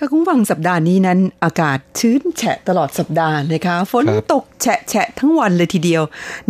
ค่ะคุณผู้ฟังสัปดาห์นี้นั้นอากาศชื้นแฉะตลอดสัปดาห์นะคะ ฝนครับตกแฉะแฉะทั้งวันเลยทีเดียว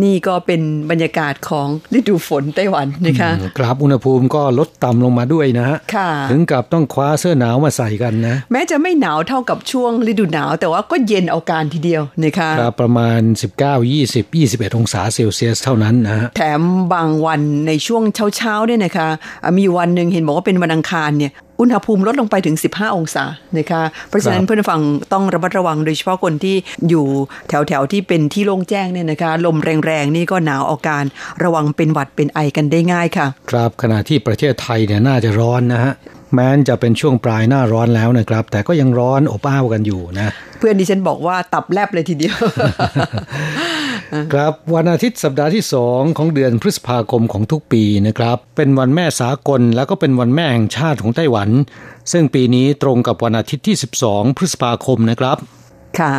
นี่ก็เป็นบรรยากาศของฤดูฝนไต้หวันนะคะกราบอุณหภูมิก็ลดต่ำลงมาด้วยนะฮะค่ะถึงกับต้องคว้าเสื้อหนาวมาใส่กันนะ แม้จะไม่หนาวเท่ากับช่วงฤดูหนาว แต่ว่าก็เย็นเอาการทีเดียวนะคะครับประมาณ 19 20 21 องศาเซลเซียสเท่านั้นนะฮะแถมบางวันในช่วงเช้าๆเนี่ยนะคะอะมีอยู่วันหนึ่งเห็นบอกว่าเป็นวันอังคารเนี่ย อุณหภูมิลดลงไปถึง 15 องศานะคะเพราะฉะนั้ครันบเพื่อนผู้ฟังต้องระมัดระวังโดยเฉพาะคนที่อยู่แถวๆที่เป็นที่โล่งแจ้งเนี่ยนะคะลมแรงๆนี่ก็หนาวเอาการระวังเป็นหวัดเป็นไอกันได้ง่ายค่ะ ครับขณะที่ประเทศไทยเนี่ยน่าจะร้อนนะฮะแม้นจะเป็นช่วงปลายหน้าร้อนแล้วนะครับ แต่ก็ยังร้อนอบอ้าวกันอยู่นะ เพื่อนดิฉันบอกว่าตับแลบเลยทีเดียว ครับวันอาทิตย์สัปดาห์ที่ 2 ของเดือนพฤษภาคมของทุกปีนะครับ เป็นวันแม่สากลแล้วก็เป็นวันแม่แห่งชาติของไต้หวัน ซึ่งปีนี้ตรงกับวันอาทิตย์ที่ 12 พฤษภาคมนะครับ ค่ะ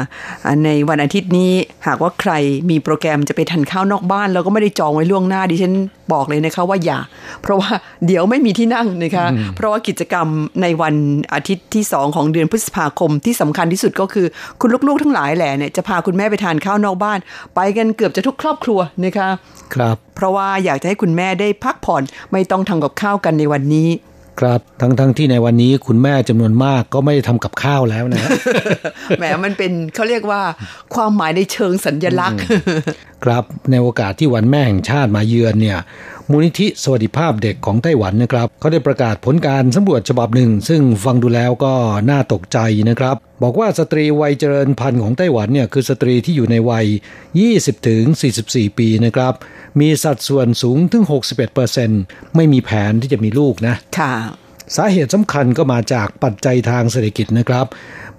อ่าในวันอาทิตย์นี้หากว่าใครมีโปรแกรมจะไปทานข้าวนอกบ้าน แล้วก็ไม่ได้จองไว้ล่วงหน้าดิฉันบอกเลยนะคะว่าอย่า เพราะว่าเดี๋ยวไม่มีที่นั่งนะคะ เพราะว่ากิจกรรมในวันอาทิตย์ที่ 2 ของเดือนพฤษภาคมที่สำคัญที่สุดก็คือ คุณลูกๆทั้งหลายแหละเนี่ยจะพาคุณแม่ไปทานข้าวนอกบ้าน ไปกันเกือบจะทุกครอบครัวนะคะ ครับ เพราะว่าอยากจะให้คุณแม่ได้พักผ่อนไม่ต้องทำกับข้าวกันในวันนี้ ครับ ทั้งทั้งที่ในวันนี้คุณแม่จำนวนมากก็ไม่ได้ทำกับข้าวแล้วนะแหมมันเป็นเขาเรียกว่าความหมายในเชิงสัญญลักษณ์ ครับในโอกาสที่วันแม่แห่งชาติมาเยือนเนี่ยมูลนิธิสวัสดิภาพเด็กของไต้หวันนะครับเขาได้ประกาศผลการสำรวจฉบับหนึ่ง ซึ่งฟังดูแล้วก็น่าตกใจนะครับ บอกว่าสตรีวัยเจริญพันธุ์ของไต้หวันเนี่ยคือสตรีที่อยู่ในวัย 20ถึง44 ปีนะครับ มีสัดส่วนสูงถึง 61%ไม่มีแผนที่จะมีลูกนะ ค่ะ สาเหตุสำคัญก็มาจากปัจจัยทางเศรษฐกิจนะครับ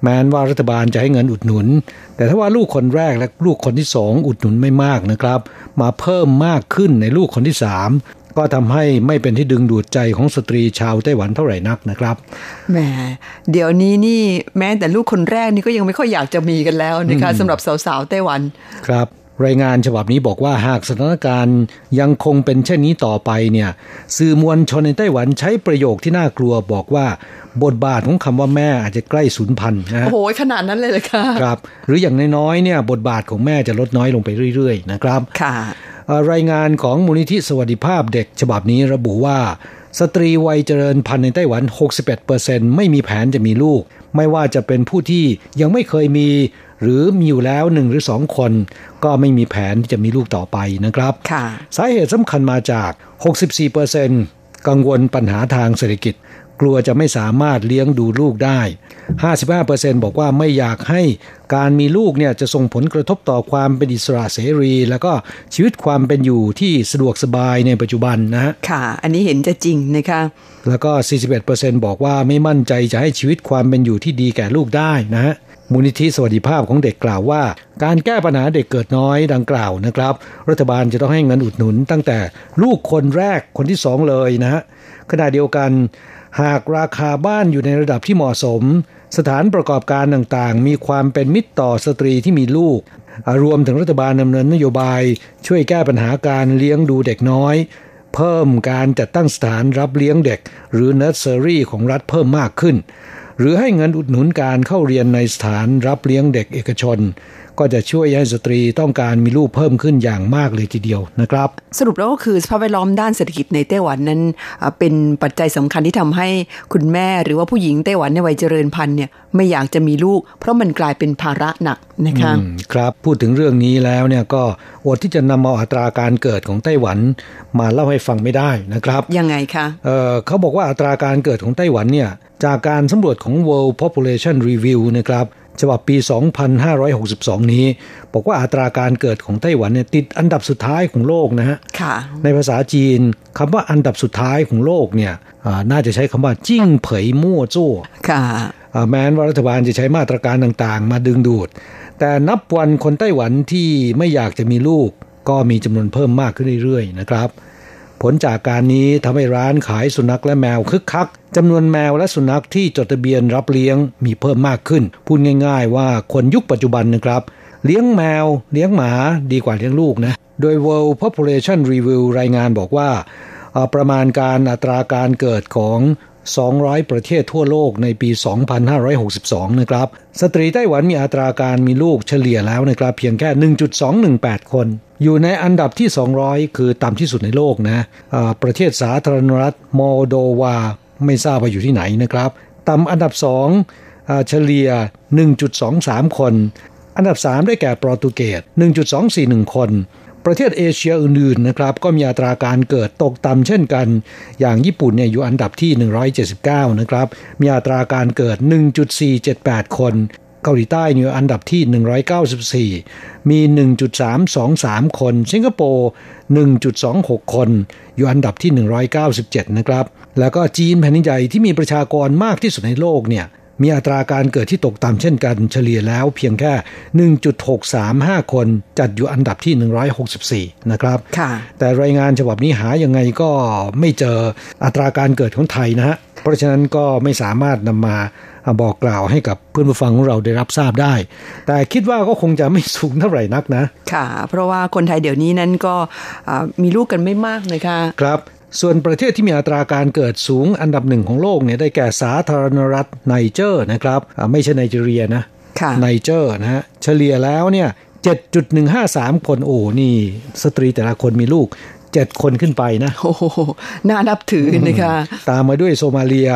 แม้นว่ารัฐบาลจะให้เงินอุดหนุน แต่ถ้าว่าลูกคนแรกและลูกคนที่สองอุดหนุนไม่มากนะครับ มาเพิ่มมากขึ้นในลูกคนที่สามก็ทำให้ไม่เป็นที่ดึงดูดใจของสตรีชาวไต้หวันเท่าไหร่นักนะครับ แหม เดี๋ยวนี้นี่แม้แต่ลูกคนแรกนี่ก็ยังไม่ค่อยอยากจะมีกันแล้วนะคะสำหรับสาวๆไต้หวัน ครับ รายงานฉบับนี้บอกว่าหากสถานการณ์ยังคงเป็นเช่นนี้ต่อไปเนี่ยสื่อมวลชนในไต้หวันใช้ประโยคที่น่ากลัวบอกว่า บทบาทของคำว่าแม่อาจจะใกล้สูญพันธุ์นะฮะโอ้โหขนาดนั้นเลยเลยค่ะครับ หรืออย่างน้อยๆเนี่ยบทบาทของแม่จะลดน้อยลงไปเรื่อย ๆ นะครับค่ะเอ่อรายงานของมูลนิธิสวัสดิภาพเด็กฉบับนี้ระบุว่า สตรีวัยเจริญพันธุ์ในไต้หวัน 61%ไม่มีแผนจะมีลูก ไม่ว่าจะเป็นผู้ที่ยังไม่เคยมี หรือมีอยู่แล้วหนึ่งหรือสองคน ก็ไม่มีแผนที่จะมีลูกต่อไปนะครับค่ะสาเหตุสำคัญมาจาก 64%กังวลปัญหาทางเศรษฐกิจ กลัวจะไม่สามารถเลี้ยงดูลูกได้ 55%บอกว่าไม่อยากให้การมีลูกเนี่ยจะส่งผลกระทบต่อความเป็นอิสระเสรี แล้วก็ชีวิตความเป็นอยู่ที่สะดวกสบายในปัจจุบันนะฮะค่ะ อันนี้เห็นจะจริงนะคะแล้วก็ 41%บอกว่าไม่มั่นใจจะให้ชีวิตความเป็นอยู่ที่ดีแก่ลูกได้นะฮะมูลนิธิสวัสดิภาพของเด็กกล่าวว่า การแก้ปัญหาเด็กเกิดน้อยดังกล่าวนะครับ รัฐบาลจะต้องให้เงินอุดหนุนตั้งแต่ลูกคนแรกคนที่สองเลยนะฮะขณะเดียวกัน หากราคาบ้านอยู่ในระดับที่เหมาะสม สถานประกอบการต่างๆ มีความเป็นมิตรต่อสตรีที่มีลูก รวมถึงรัฐบาลดำเนินนโยบาย ช่วยแก้ปัญหาการเลี้ยงดูเด็กน้อย เพิ่มการจัดตั้งสถานรับเลี้ยงเด็ก หรือเน r ร์เซอรี่ของรัฐเพิ่มมากขึ้น หรือให้เงินอุดหนุนการเข้าเรียนในสถานรับเลี้ยงเด็กเอกชน ก็จะช่วยให้สตรีต้องการมีลูกเพิ่มขึ้นอย่างมากเลยทีเดียวนะครับ สรุปแล้วก็คือสภาพแวดล้อมด้านเศรษฐกิจในไต้หวันนั้น เป็นปัจจัยสำคัญที่ทำให้คุณแม่หรือว่าผู้หญิงไต้หวันในวัยเจริญพันธุ์เนี่ยไม่อยากจะมีลูก เพราะมันกลายเป็นภาระหนักนะคะครับพูดถึงเรื่องนี้แล้วเนี่ยก็อดที่จะนำเอาอัตราการเกิดของไต้หวัน มาเล่าให้ฟังไม่ได้นะครับยังไงคะเเขาบอกว่าอัตราการเกิดของไต้หวันเนี่ยจากการสำรวจของ World Population Review นะครับ ฉบับปี 2562 นี้ บอกว่าอัตราการเกิดของไต้หวันเนี่ยติดอันดับสุดท้ายของโลกนะฮะในภาษาจีนคำว่าอันดับสุดท้ายของโลกเนี่ยน่าจะใช้คำว่าจิ้งเผยมั่วจ้วแม้ว่ารัฐบาลจะใช้มาตรการต่างๆ มาดึงดูด แต่นับวันคนไต้หวันที่ไม่อยากจะมีลูก ก็มีจำนวนเพิ่มมากขึ้นเรื่อยๆนะครับ ผลจากการนี้ทำให้ร้านขายสุนัขและแมวคึกคักจำนวนแมวและสุนัขที่จดทะเบียนรับเลี้ยงมีเพิ่มมากขึ้น พูดง่าย ๆ ว่าคนยุคปัจจุบันนะครับเลี้ยงแมว เลี้ยงหมาดีกว่าเลี้ยงลูกนะ โดย World Population Review รายงานบอกว่า ประมาณการอัตราการเกิดของ 200 ประเทศทั่วโลกในปี 2562 นะครับ สตรีไต้หวันมีอัตราการมีลูกเฉลี่ยแล้วนะครับ เพียงแค่ 1.218 คน อยู่ในอันดับที่ 200 คือต่ำที่สุดในโลกนะะประเทศสาธารณรัฐโมโดวา ไม่ทราบว่าอยู่ที่ไหนนะครับ ต่ำอันดับ2เฉลี่ย 1.23 คน อันดับ 3 ได้แก่โปรตุเกส 1.241 คน ประเทศเอเชียอื่นๆนะครับ ก็มีอัตราการเกิดตกต่ำเช่นกัน อย่างญี่ปุ่นเนี่ยอยู่อันดับที่ 179 นะครับ มีอัตราการเกิด 1.478 คน เกาหลีใต้อยู่อันดับที่ 194 มี 1.323 คน สิงคโปร์ 1.26 คน อยู่อันดับที่ 197 นะครับ แล้วก็จีนแผ่นดินใหญ่ที่มีประชากรมากที่สุดในโลกเนี่ยมีอัตราการเกิดที่ตกต่ำเช่นกันเฉลี่ยแล้วเพียงแค่ 1.635 คนจัดอยู่อันดับที่ 164 นะครับ แต่รายงานฉบับนี้หายังไงก็ไม่เจออัตราการเกิดของไทยนะฮะ เพราะฉะนั้นก็ไม่สามารถนำมา บอกกล่าวให้กับเพื่อนผู้ฟังของเราได้รับทราบได้ แต่คิดว่าก็คงจะไม่สูงเท่าไหร่นักนะ ค่ะ เพราะว่าคนไทยเดี๋ยวนี้นั้นก็มีลูกกันไม่มากเลยค่ะ ครับส่วนประเทศที่มีอัตราการเกิดสูงอันดับหนึ่งของโลกเนี่ยได้แก่สาธารณรัฐไนเจอร์นะครับไม่ใช่ไนจีเรียนะไนเจอร์นะฮะเฉลี่ยแล้วเนี่ย 7.153 คนโอ้นี่สตรีแต่ละคนมีลูกเจ็ดคนขึ้นไปนะโอ้โหน่านับถือนะคะ ตามมาด้วยโซมาเลีย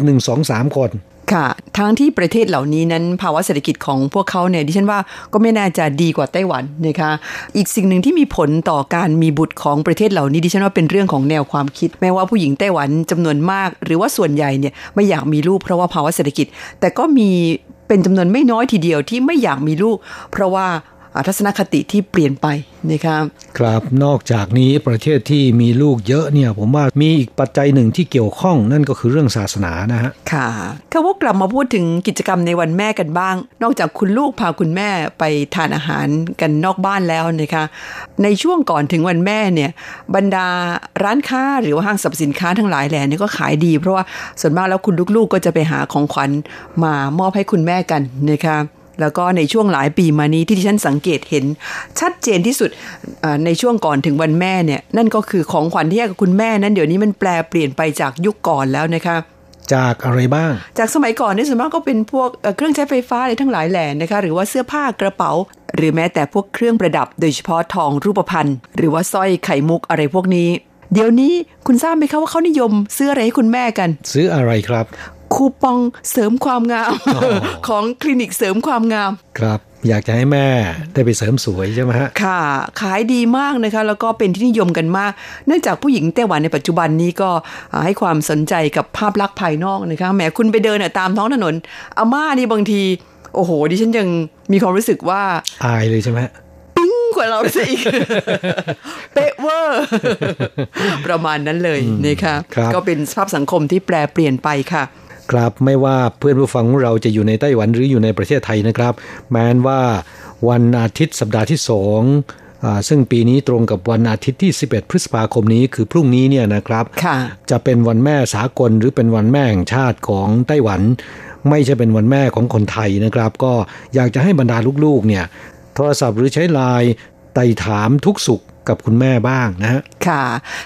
6.123 คน ค่ะทั้งที่ประเทศเหล่านี้นั้นภาวะเศรษฐกิจของพวกเขาเนี่ยดิฉันว่าก็ไม่น่าจะดีกว่าไต้หวันนะคะอีกสิ่งหนึ่งที่มีผลต่อการมีบุตรของประเทศเหล่านี้ดิฉันว่าเป็นเรื่องของแนวความคิด แม้ว่าผู้หญิงไต้หวันจำนวนมาก หรือว่าส่วนใหญ่เนี่ยไม่อยากมีลูกเพราะว่าภาวะเศรษฐกิจ แต่ก็มีเป็นจำนวนไม่น้อยทีเดียวที่ไม่อยากมีลูก เพราะว่า ทัศนคติที่เปลี่ยนไปนะครับครับนอกจากนี้ประเทศที่มีลูกเยอะเนี่ยผมว่ามีอีกปัจจัยหนึ่งที่เกี่ยวข้องนั่นก็คือเรื่องศาสนานะฮะค่ะเขาว่ากลับมาพูดถึงกิจกรรมในวันแม่กันบ้าง นอกจากคุณลูกพาคุณแม่ไปทานอาหารกันนอกบ้านแล้วนะคะในช่วงก่อนถึงวันแม่เนี่ยบรรดาร้านค้าหรือว่าห้างสรรพสินค้าทั้งหลายแหล่นี่ก็ขายดี เพราะว่าส่วนมากแล้วคุณลูกๆก็จะไปหาของขวัญมามอบให้คุณแม่กันนะคะ แล้วก็ในช่วงหลายปีมานี้ที่ที่ฉันสังเกตเห็นชัดเจนที่สุดในช่วงก่อนถึงวันแม่เนี่ยนั่นก็คือของขวัญที่ให้กับคุณแม่นั้นเดี๋ยวนี้มันแปลเปลี่ยนไปจากยุคก่อนแล้วนะคะจากอะไรบ้าง จากสมัยก่อนนี่ส่วนมากก็เป็นพวกเครื่องใช้ไฟฟ้าอะไรทั้งหลายแหล่นะคะ หรือว่าเสื้อผ้ากระเป๋า หรือแม้แต่พวกเครื่องประดับ โดยเฉพาะทองรูปพรรณหรือว่าสร้อยไข่มุกอะไรพวกนี้ เดี๋ยวนี้คุณทราบไหมคะว่าเขานิยมซื้ออะไรให้คุณแม่กัน ซื้ออะไรครับ คูปองเสริมความงามของคลินิกเสริมความงาม ครับอยากจะให้แม่ได้ไปเสริมสวยใช่ไหมฮะ ค่ะ ขายดีมากนะคะ แล้วก็เป็นที่นิยมกันมาก เนื่องจากผู้หญิงไต้หวันในปัจจุบันนี้ก็ให้ความสนใจกับภาพลักษณ์ภายนอกนะคะแหมคุณไปเดินตามท้องถนนอาม่านี่บางที โอ้โห ดิฉันยังมีความรู้สึกว่า อายเลยใช่ไหมปิ้งกว่าเราสิ เป๊ะเวอร์ ประมาณนั้นเลยนะคะ ก็เป็นสภาพสังคมที่แปลเปลี่ยนไปค่ะ ครับไม่ว่าเพื่อนผู้ฟังของเราจะอยู่ในไต้หวันหรืออยู่ในประเทศไทยนะครับ แม้นว่าวันอาทิตย์สัปดาห์ที่สองซึ่งปีนี้ตรงกับวันอาทิตย์ที่ 11 พฤษภาคมนี้คือพรุ่งนี้เนี่ยนะครับจะเป็นวันแม่สากลหรือเป็นวันแม่แห่งชาติของไต้หวัน ไม่ใช่เป็นวันแม่ของคนไทยนะครับ ก็อยากจะให้บรรดาลูกๆเนี่ยโทรศัพท์หรือใช้ไลน์ไต่ถามทุกสุข กับคุณแม่บ้างนะฮะค่ะ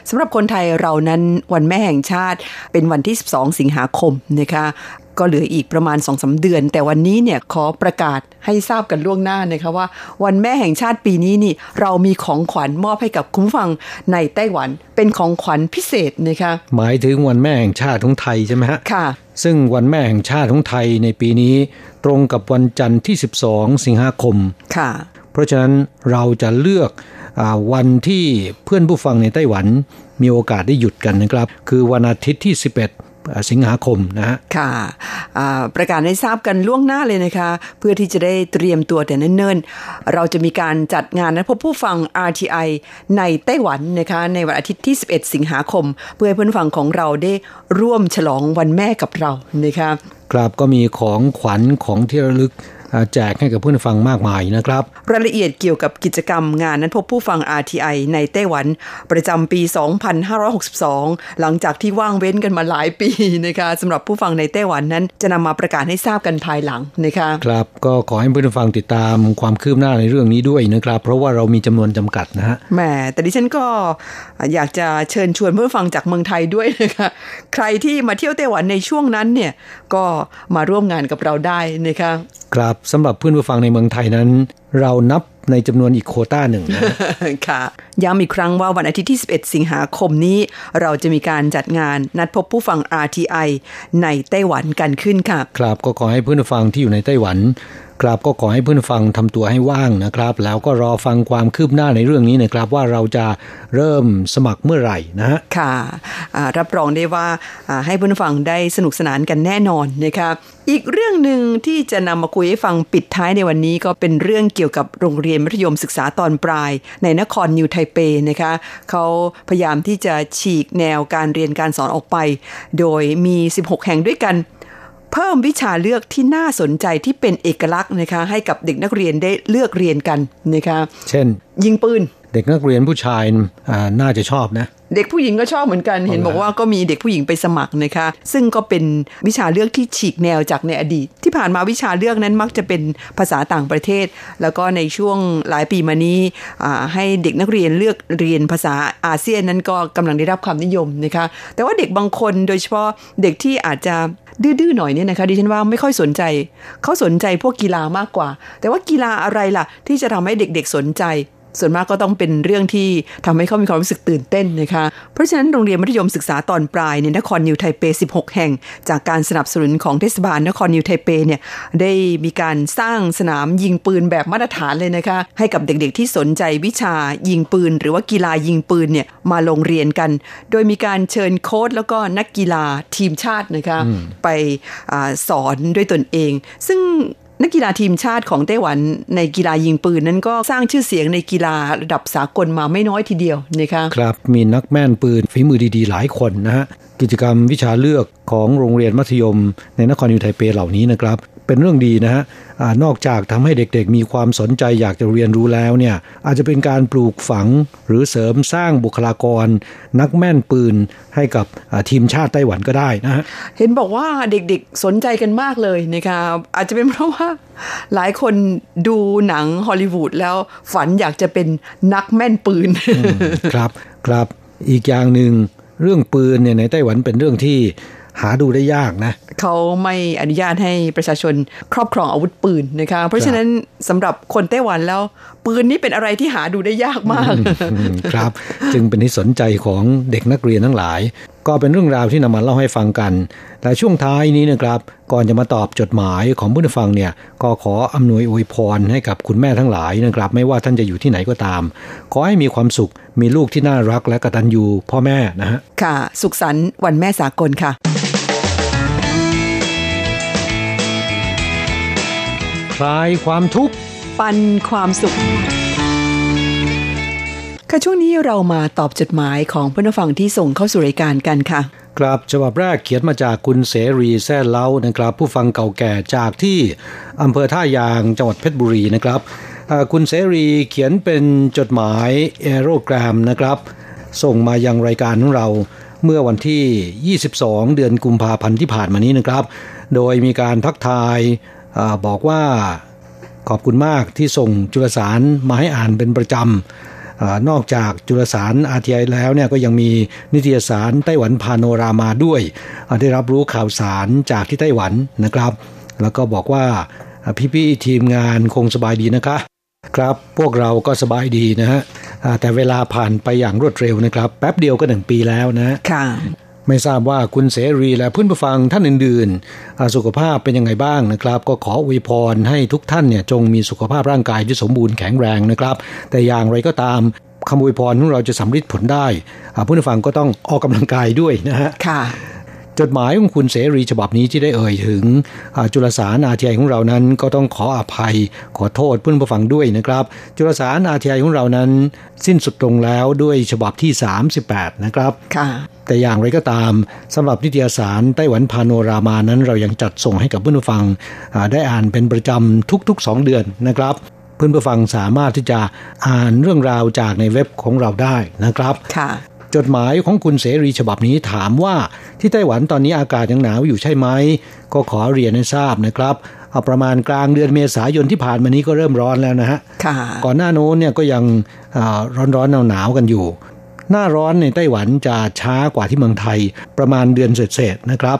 สำหรับคนไทยเรานั้นวันแม่แห่งชาติเป็นวันที่ 12 สิงหาคมนะคะก็เหลืออีกประมาณ2อสเดือน แต่วันนี้เนี่ยขอประกาศให้ทราบกันล่วงหน้านะคะว่า วันแม่แห่งชาติปีนี้นี่เรามีของขวัญมอบให้กับคุณผู้ฟังในไต้หวัน เป็นของขวัญพิเศษนะคะหมายถึงวันแม่แห่งชาติของไทยใช่ไหมฮะค่ะ ซึ่งวันแม่แห่งชาติของไทยในปีนี้ ตรงกับวันจันทร์ที่ 12 สิงหาคมค่ะ เพราะฉะนั้นเราจะเลือกอา วันที่เพื่อนผู้ฟังในไต้หวันมีโอกาสได้หยุดกันนะครับ คือวันอาทิตย์ที่ 11สิงหาคมนะฮะค่ะอ่าประกาศให้ทราบกันล่วงหน้าเลยนะคะ เพื่อที่จะได้เตรียมตัวแต่เนิ่นๆ เราจะมีการจัดงานนัดพบผู้ฟัง RTI ในไต้หวันนะคะ ในวันอาทิตย์ที่ 11 สิงหาคม เพื่อให้เพื่อนฟังของเราได้ร่วมฉลองวันแม่กับเรานะคะ ครับก็มีของขวัญของที่ระลึกอ่า แจกให้กับเพื่อนฟังมากมายนะครับ รายละเอียดเกี่ยวกับกิจกรรมงานนั้นพบผู้ฟัง RTI ในไต้หวัน ประจำปี 2562 หลังจากที่ว่างเว้นกันมาหลายปีนะคะสำหรับผู้ฟังในไต้หวันนั้น จะนำมาประกาศให้ทราบกันภายหลังนะคะครับก็ขอให้เพื่อนฟังติดตามความคืบหน้าในเรื่องนี้ด้วยนะครับ เพราะว่าเรามีจำนวนจำกัดนะฮะแหมแต่ดิฉันก็อยากจะเชิญชวนเพื่อนฟังจากเมืองไทยด้วยนะคะใครที่มาเที่ยวไต้หวันในช่วงนั้นเนี่ยก็มาร่วมงานกับเราได้นะคะครับสำหรับเพื่อนผู้ฟังในเมืองไทยนั้น เรานับในจำนวนอีกโคต้าหนึ่งนะค่ะ ย้ำอีกครั้งว่าวันอาทิตย์ที่ 11 สิงหาคมนี้ เราจะมีการจัดงานนัดพบผู้ฟัง RTI ในไต้หวันกันขึ้นค่ะ ครับก็ขอให้เพื่อนผู้ฟังที่อยู่ในไต้หวันครับก็ขอให้เพื่อนผู้ฟังทำตัวให้ว่างนะครับ แล้วก็รอฟังความคืบหน้าในเรื่องนี้นะครับ ว่าเราจะเริ่มสมัครเมื่อไหร่นะฮะค่ะอ่ารับรองได้ว่าอ่าให้เพื่อนฟังได้สนุกสนานกันแน่นอนนะคะอีกเรื่องหนึ่งที่จะนำมาคุยให้ฟังปิดท้ายในวันนี้ก็เป็นเรื่องเกี่ยวกับโรงเรียนมัธยมศึกษาตอนปลาย ในนครนิวไทเปนะคะเขาพยายามที่จะฉีกแนวการเรียนการสอนออกไป โดยมี 16 แห่งด้วยกัน เพิ่มวิชาเลือกที่น่าสนใจที่เป็นเอกลักษณ์นะคะให้กับเด็กนักเรียนได้เลือกเรียนกันนะคะเช่น ยิงปืน เด็กนักเรียนผู้ชายอ่าน่าจะชอบนะ เด็กผู้หญิงก็ชอบเหมือนกัน เห็นบอกว่าก็มีเด็กผู้หญิงไปสมัครนะคะ ซึ่งก็เป็นวิชาเลือกที่ฉีกแนวจากในอดีต ที่ผ่านมาวิชาเลือกนั้นมักจะเป็นภาษาต่างประเทศ แล้วก็ในช่วงหลายปีมานี้อ่าให้เด็กนักเรียนเลือกเรียนภาษาอาเซียนนั้นก็กำลังได้รับความนิยมนะคะ แต่ว่าเด็กบางคนโดยเฉพาะเด็กที่อาจจะดื้อๆหน่อยเนี่ยนะคะดิฉันว่าไม่ค่อยสนใจ เขาสนใจพวกกีฬามากกว่า แต่ว่ากีฬาอะไรล่ะ ที่จะทำให้เด็กๆสนใจ ส่วนมากก็ต้องเป็นเรื่องที่ทำให้เขามีความรู้สึกตื่นเต้นนะคะ เพราะฉะนั้นโรงเรียนมัธยมศึกษาตอนปลายในนครนิวไทเป 16 แห่ง จากการสนับสนุนของเทศบาลนครนิวไทเปเนี่ยได้มีการสร้างสนามยิงปืนแบบมาตรฐานเลยนะคะ ให้กับเด็กๆที่สนใจวิชายิงปืน หรือว่ากีฬายิงปืนเนี่ยมาลงเรียนกัน โดยมีการเชิญโค้ชแล้วก็นักกีฬาทีมชาตินะคะไปอาสอนด้วยตนเอง ซึ่ง นักกีฬาทีมชาติของไต้หวันในกีฬายิงปืนนั้นก็สร้างชื่อเสียงในกีฬาระดับสากลมาไม่น้อยทีเดียวนะคะครับมีนักแม่นปืนฝีมือดีๆ หลายคนนะฮะกิจกรรมวิชาเลือกของโรงเรียนมัธยม ในนครนิวไทเปเหล่านี้นะครับ เป็นเรื่องดีนะฮะอานอกจากทำให้เด็กๆ มีความสนใจอยากจะเรียนรู้แล้วเนี่ยอาจจะเป็นการปลูกฝังหรือเสริมสร้างบุคลากร นักแม่นปืนให้กับอ่าทีมชาติไต้หวันก็ได้นะฮะเห็นบอกว่าเด็กๆสนใจกันมากเลยนะคะอาจจะเป็นเพราะว่าหลายคนดูหนังฮอลลีวูดแล้วฝันอยากจะเป็นนักแม่นปืนครับครับอีกอย่างหนึ่งเรื่องปืนเนี่ยในไต้หวันเป็นเรื่องที่ หาดูได้ยากนะเขาไม่อนุญาตให้ประชาชนครอบครองอาวุธปืนนะคะ เพราะฉะนั้นสำหรับคนไต้หวันแล้วปืนนี่เป็นอะไรที่หาดูได้ยากมากอืมครับ จึงเป็นที่สนใจของเด็กนักเรียนทั้งหลาย ก็เป็นเรื่องราวที่นำมาเล่าให้ฟังกัน และช่วงท้ายนี้นะครับ ก่อนจะมาตอบจดหมายของผู้ฟังเนี่ย ก็ขออำนวยอวยพรให้กับคุณแม่ทั้งหลายนะครับ ไม่ว่าท่านจะอยู่ที่ไหนก็ตาม ขอให้มีความสุข มีลูกที่น่ารักและกตัญญูพ่อแม่นะฮะ ค่ะ สุขสันต์วันแม่สากลค่ะคลายความทุกข์ ปันความสุข ค่ะช่วงนี้เรามาตอบจดหมายของเพื่อนฟังที่ส่งเข้าสู่รายการกันค่ะ ครับฉบับแรกเขียนมาจากคุณเสรีแซ่เล้านะครับ ผู้ฟังเก่าแก่จากที่อำเภอท่ายางจังหวัดเพชรบุรีนะครับคุณเสรีเขียนเป็นจดหมายแอโรแกรมนะครับ ส่งมายังรายการของเราเมื่อวันที่ 22 เดือนกุมภาพันธ์ที่ผ่านมานี้นะครับ โดยมีการทักทายอบอกว่า ขอบคุณมากที่ส่งจุลสารมาให้อ่านเป็นประจำอนอกจากจุลสารอาทีไอแล้วเนี่ยก็ยังมีนิตยสารไต้หวันพาโนรามาด้วย ได้รับรู้ข่าวสารจากที่ไต้หวันนะครับ แล้วก็บอกว่าพี่ๆทีมงานคงสบายดีนะคะครับพวกเราก็สบายดีนะฮะแต่เวลาผ่านไปอย่างรวดเร็วนะครับ แป๊บเดียวก็หนึ่งปีแล้วนะค่ะ ไม่ทราบว่าคุณเสรีและเพื่อนผู้ฟังท่านอื่นๆ สุขภาพเป็นยังไงบ้างนะครับ ก็ขออวยพรให้ทุกท่านเนี่ยจงมีสุขภาพร่างกายที่สมบูรณ์แข็งแรงนะครับ แต่อย่างไรก็ตามคำอวยพรของเราจะสำลิดผลได้เพื่อนผู้ฟังก็ต้องออกกำลังกายด้วยนะฮะค่ะ จดหมายของคุณเสรีฉบับนี้ที่ได้เอ่ยถึงจุลสารอาทีไอของเรานั้น ก็ต้องขออภัยขอโทษเพื่อนผู้ฟังด้วยนะครับ จุลสารอาทีไอของเรานั้น สิ้นสุดลงแล้วด้วยฉบับที่ 38 นะครับค่ะแต่อย่างไรก็ตามสำหรับนิตยสารไต้หวันพาโนรามานั้น เรายังจัดส่งให้กับเพื่อนผู้ฟังได้อ่านเป็นประจำทุกๆ 2 เดือนนะครับเพื่อนผู้ฟังสามารถที่จะอ่านเรื่องราวจากในเว็บของเราได้นะครับค่ะ จดหมายของคุณเสรีฉบับนี้ถามว่าที่ไต้หวันตอนนี้อากาศยังหนาวอยู่ใช่ไหม ก็ขอเรียนให้ทราบนะครับเอาประมาณกลางเดือนเมษายนที่ผ่านมานี้ก็เริ่มร้อนแล้วนะฮะค่ะก่อนหน้าโน้นเนี่ยก็ยังร้อนร้อนหนาวหนาวกันอยู่ หน้าร้อนในไต้หวันจะช้ากว่าที่เมืองไทย ประมาณเดือนเศษๆนะครับ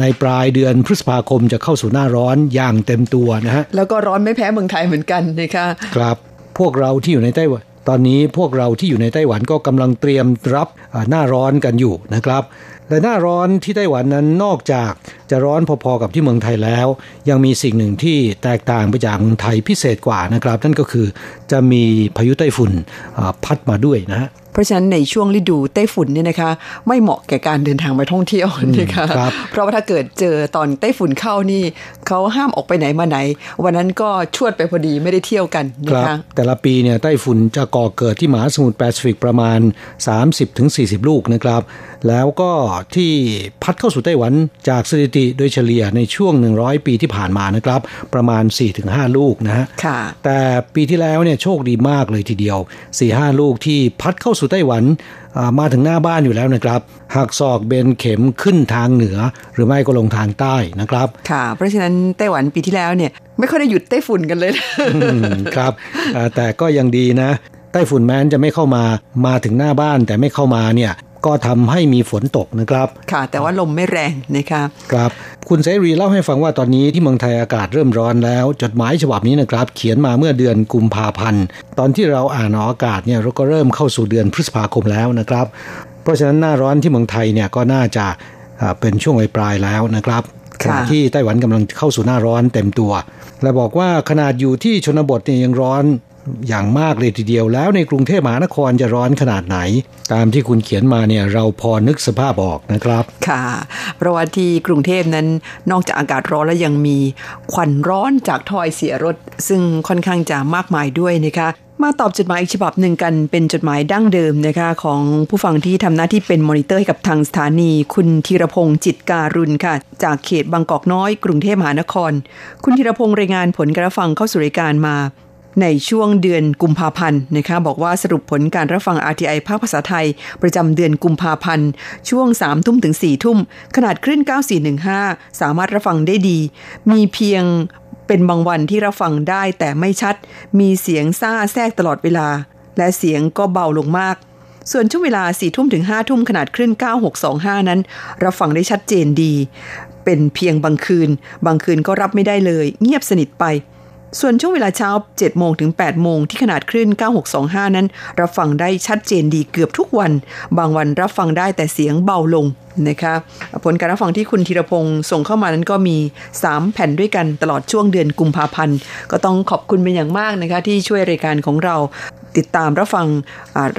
ในปลายเดือนพฤษภาคมจะเข้าสู่หน้าร้อนอย่างเต็มตัวนะฮะแล้วก็ร้อนไม่แพ้เมืองไทยเหมือนกันนะคะครับพวกเราที่อยู่ในไต้หวัน ตอนนี้พวกเราที่อยู่ในไต้หวันก็กำลังเตรียมรับหน้าร้อนกันอยู่นะครับและหน้าร้อนที่ไต้หวันนั้นนอกจากจะร้อนพอๆกับที่เมืองไทยแล้ว ยังมีสิ่งหนึ่งที่แตกต่างไปจากเมืองไทยพิเศษกว่านะครับ นั่นก็คือจะมีพายุไต้ฝุ่นพัดมาด้วยนะฮะ เพราะฉะนั้นในช่วงฤดูไต้ฝุ่นเนี่ยนะคะ ไม่เหมาะแก่การเดินทางไปท่องเที่ยวนะคะเพราะว่าถ้าเกิดเจอตอนไต้ฝุ่นเข้านี่เขาห้ามออกไปไหนมาไหน วันนั้นก็ชวดไปพอดีไม่ได้เที่ยวกันนะคะแต่ละปีเนี่ยไต้ฝุ่นจะก่อเกิดที่มหาสมุทรแปซิฟิกประมาณ 30-40 ลูกนะครับ แล้วก็ที่พัดเข้าสู่ไต้หวันจากสถิติโดยเฉลี่ยในช่วง 100 ปีที่ผ่านมานะครับ ประมาณ 4-5 ลูกนะฮะแต่ปีที่แล้วเนี่ยโชคดีมากเลยทีเดียว 4-5 ลูกที่พัดเข้าสู่ไต้หวันมาถึงหน้าบ้านอยู่แล้วนะครับหักศอกเบนเข็มขึ้นทางเหนือ หรือไม่ก็ลงทางใต้นะครับ ค่ะ เพราะฉะนั้นไต้หวันปีที่แล้วเนี่ยไม่ค่อยได้หยุดไต้ฝุ่นกันเลยครับแต่ก็ยังดีนะไต้ฝุ่นแม้นจะไม่เข้ามามาถึงหน้าบ้านแต่ไม่เข้ามาเนี่ย ก็ทำให้มีฝนตกนะครับ ค่ะ แต่ว่าลมไม่แรงนะคะครับ คุณเสรีเล่าให้ฟังว่าตอนนี้ที่เมืองไทยอากาศเริ่มร้อนแล้ว จดหมายฉบับนี้นะครับ เขียนมาเมื่อเดือนกุมภาพันธ์ตอนที่เราอ่านอากาศเนี่ยเราก็เริ่มเข้าสู่เดือนพฤษภาคมแล้วนะครับ เพราะฉะนั้นหน้าร้อนที่เมืองไทยเนี่ยก็น่าจะเป็นช่วงปลายแล้วนะครับขณะที่ไต้หวันกำลังเข้าสู่หน้าร้อนเต็มตัว และบอกว่าขนาดอยู่ที่ชนบทเนี่ยยังร้อน อย่างมากเลยทีเดียวแล้วในกรุงเทพมหานครจะร้อนขนาดไหน ตามที่คุณเขียนมาเนี่ยเราพอนึกสภาพออกนะครับ ค่ะเพราะว่าที่กรุงเทพนั้นนอกจากอากาศร้อนแล้วยังมีควันร้อนจากถอยเสียรถ ซึ่งค่อนข้างจะมากมายด้วยนะคะมาตอบจดหมายอีกฉบับหนึ่งกันเป็นจดหมายดั้งเดิมนะคะของผู้ฟังที่ทำหน้าที่เป็นมอนิเตอร์ให้กับทางสถานี คุณธีรพงศ์จิตการุณค่ะ จากเขตบางกอกน้อย กรุงเทพมหานคร คุณธีรพงศ์รายงานผลการฟังเข้าสู่รายการมา ในช่วงเดือนกุมภาพันธ์นะคะบอกว่าสรุปผลการรับฟัง RTI ภาคภาษาไทย ประจำเดือนกุมภาพันธ์ ช่วง 3 ทุ่มถึง 4 ทุ่ม ขนาดคลื่น 9415 สามารถรับฟังได้ดี มีเพียงเป็นบางวันที่รับฟังได้แต่ไม่ชัด มีเสียงซ่าแทรกตลอดเวลา และเสียงก็เบาลงมากส่วนช่วงเวลา 4 ทุ่มถึง 5 ทุ่มขนาดคลื่น 9625 นั้น รับฟังได้ชัดเจนดี เป็นเพียงบางคืน บางคืนก็รับไม่ได้เลย เงียบสนิทไป ส่วนช่วงเวลาเช้า 7 โมงถึง 8 โมงที่ขนาดคลื่น 9625 นั้น รับฟังได้ชัดเจนดีเกือบทุกวัน บางวันรับฟังได้แต่เสียงเบาลงนะคะผลการรับฟังที่คุณธีรพงศ์ส่งเข้ามานั้นก็มี 3 แผ่นด้วยกันตลอดช่วงเดือนกุมภาพันธ์ ก็ต้องขอบคุณเป็นอย่างมากนะคะที่ช่วยรายการของเราติดตามรับฟัง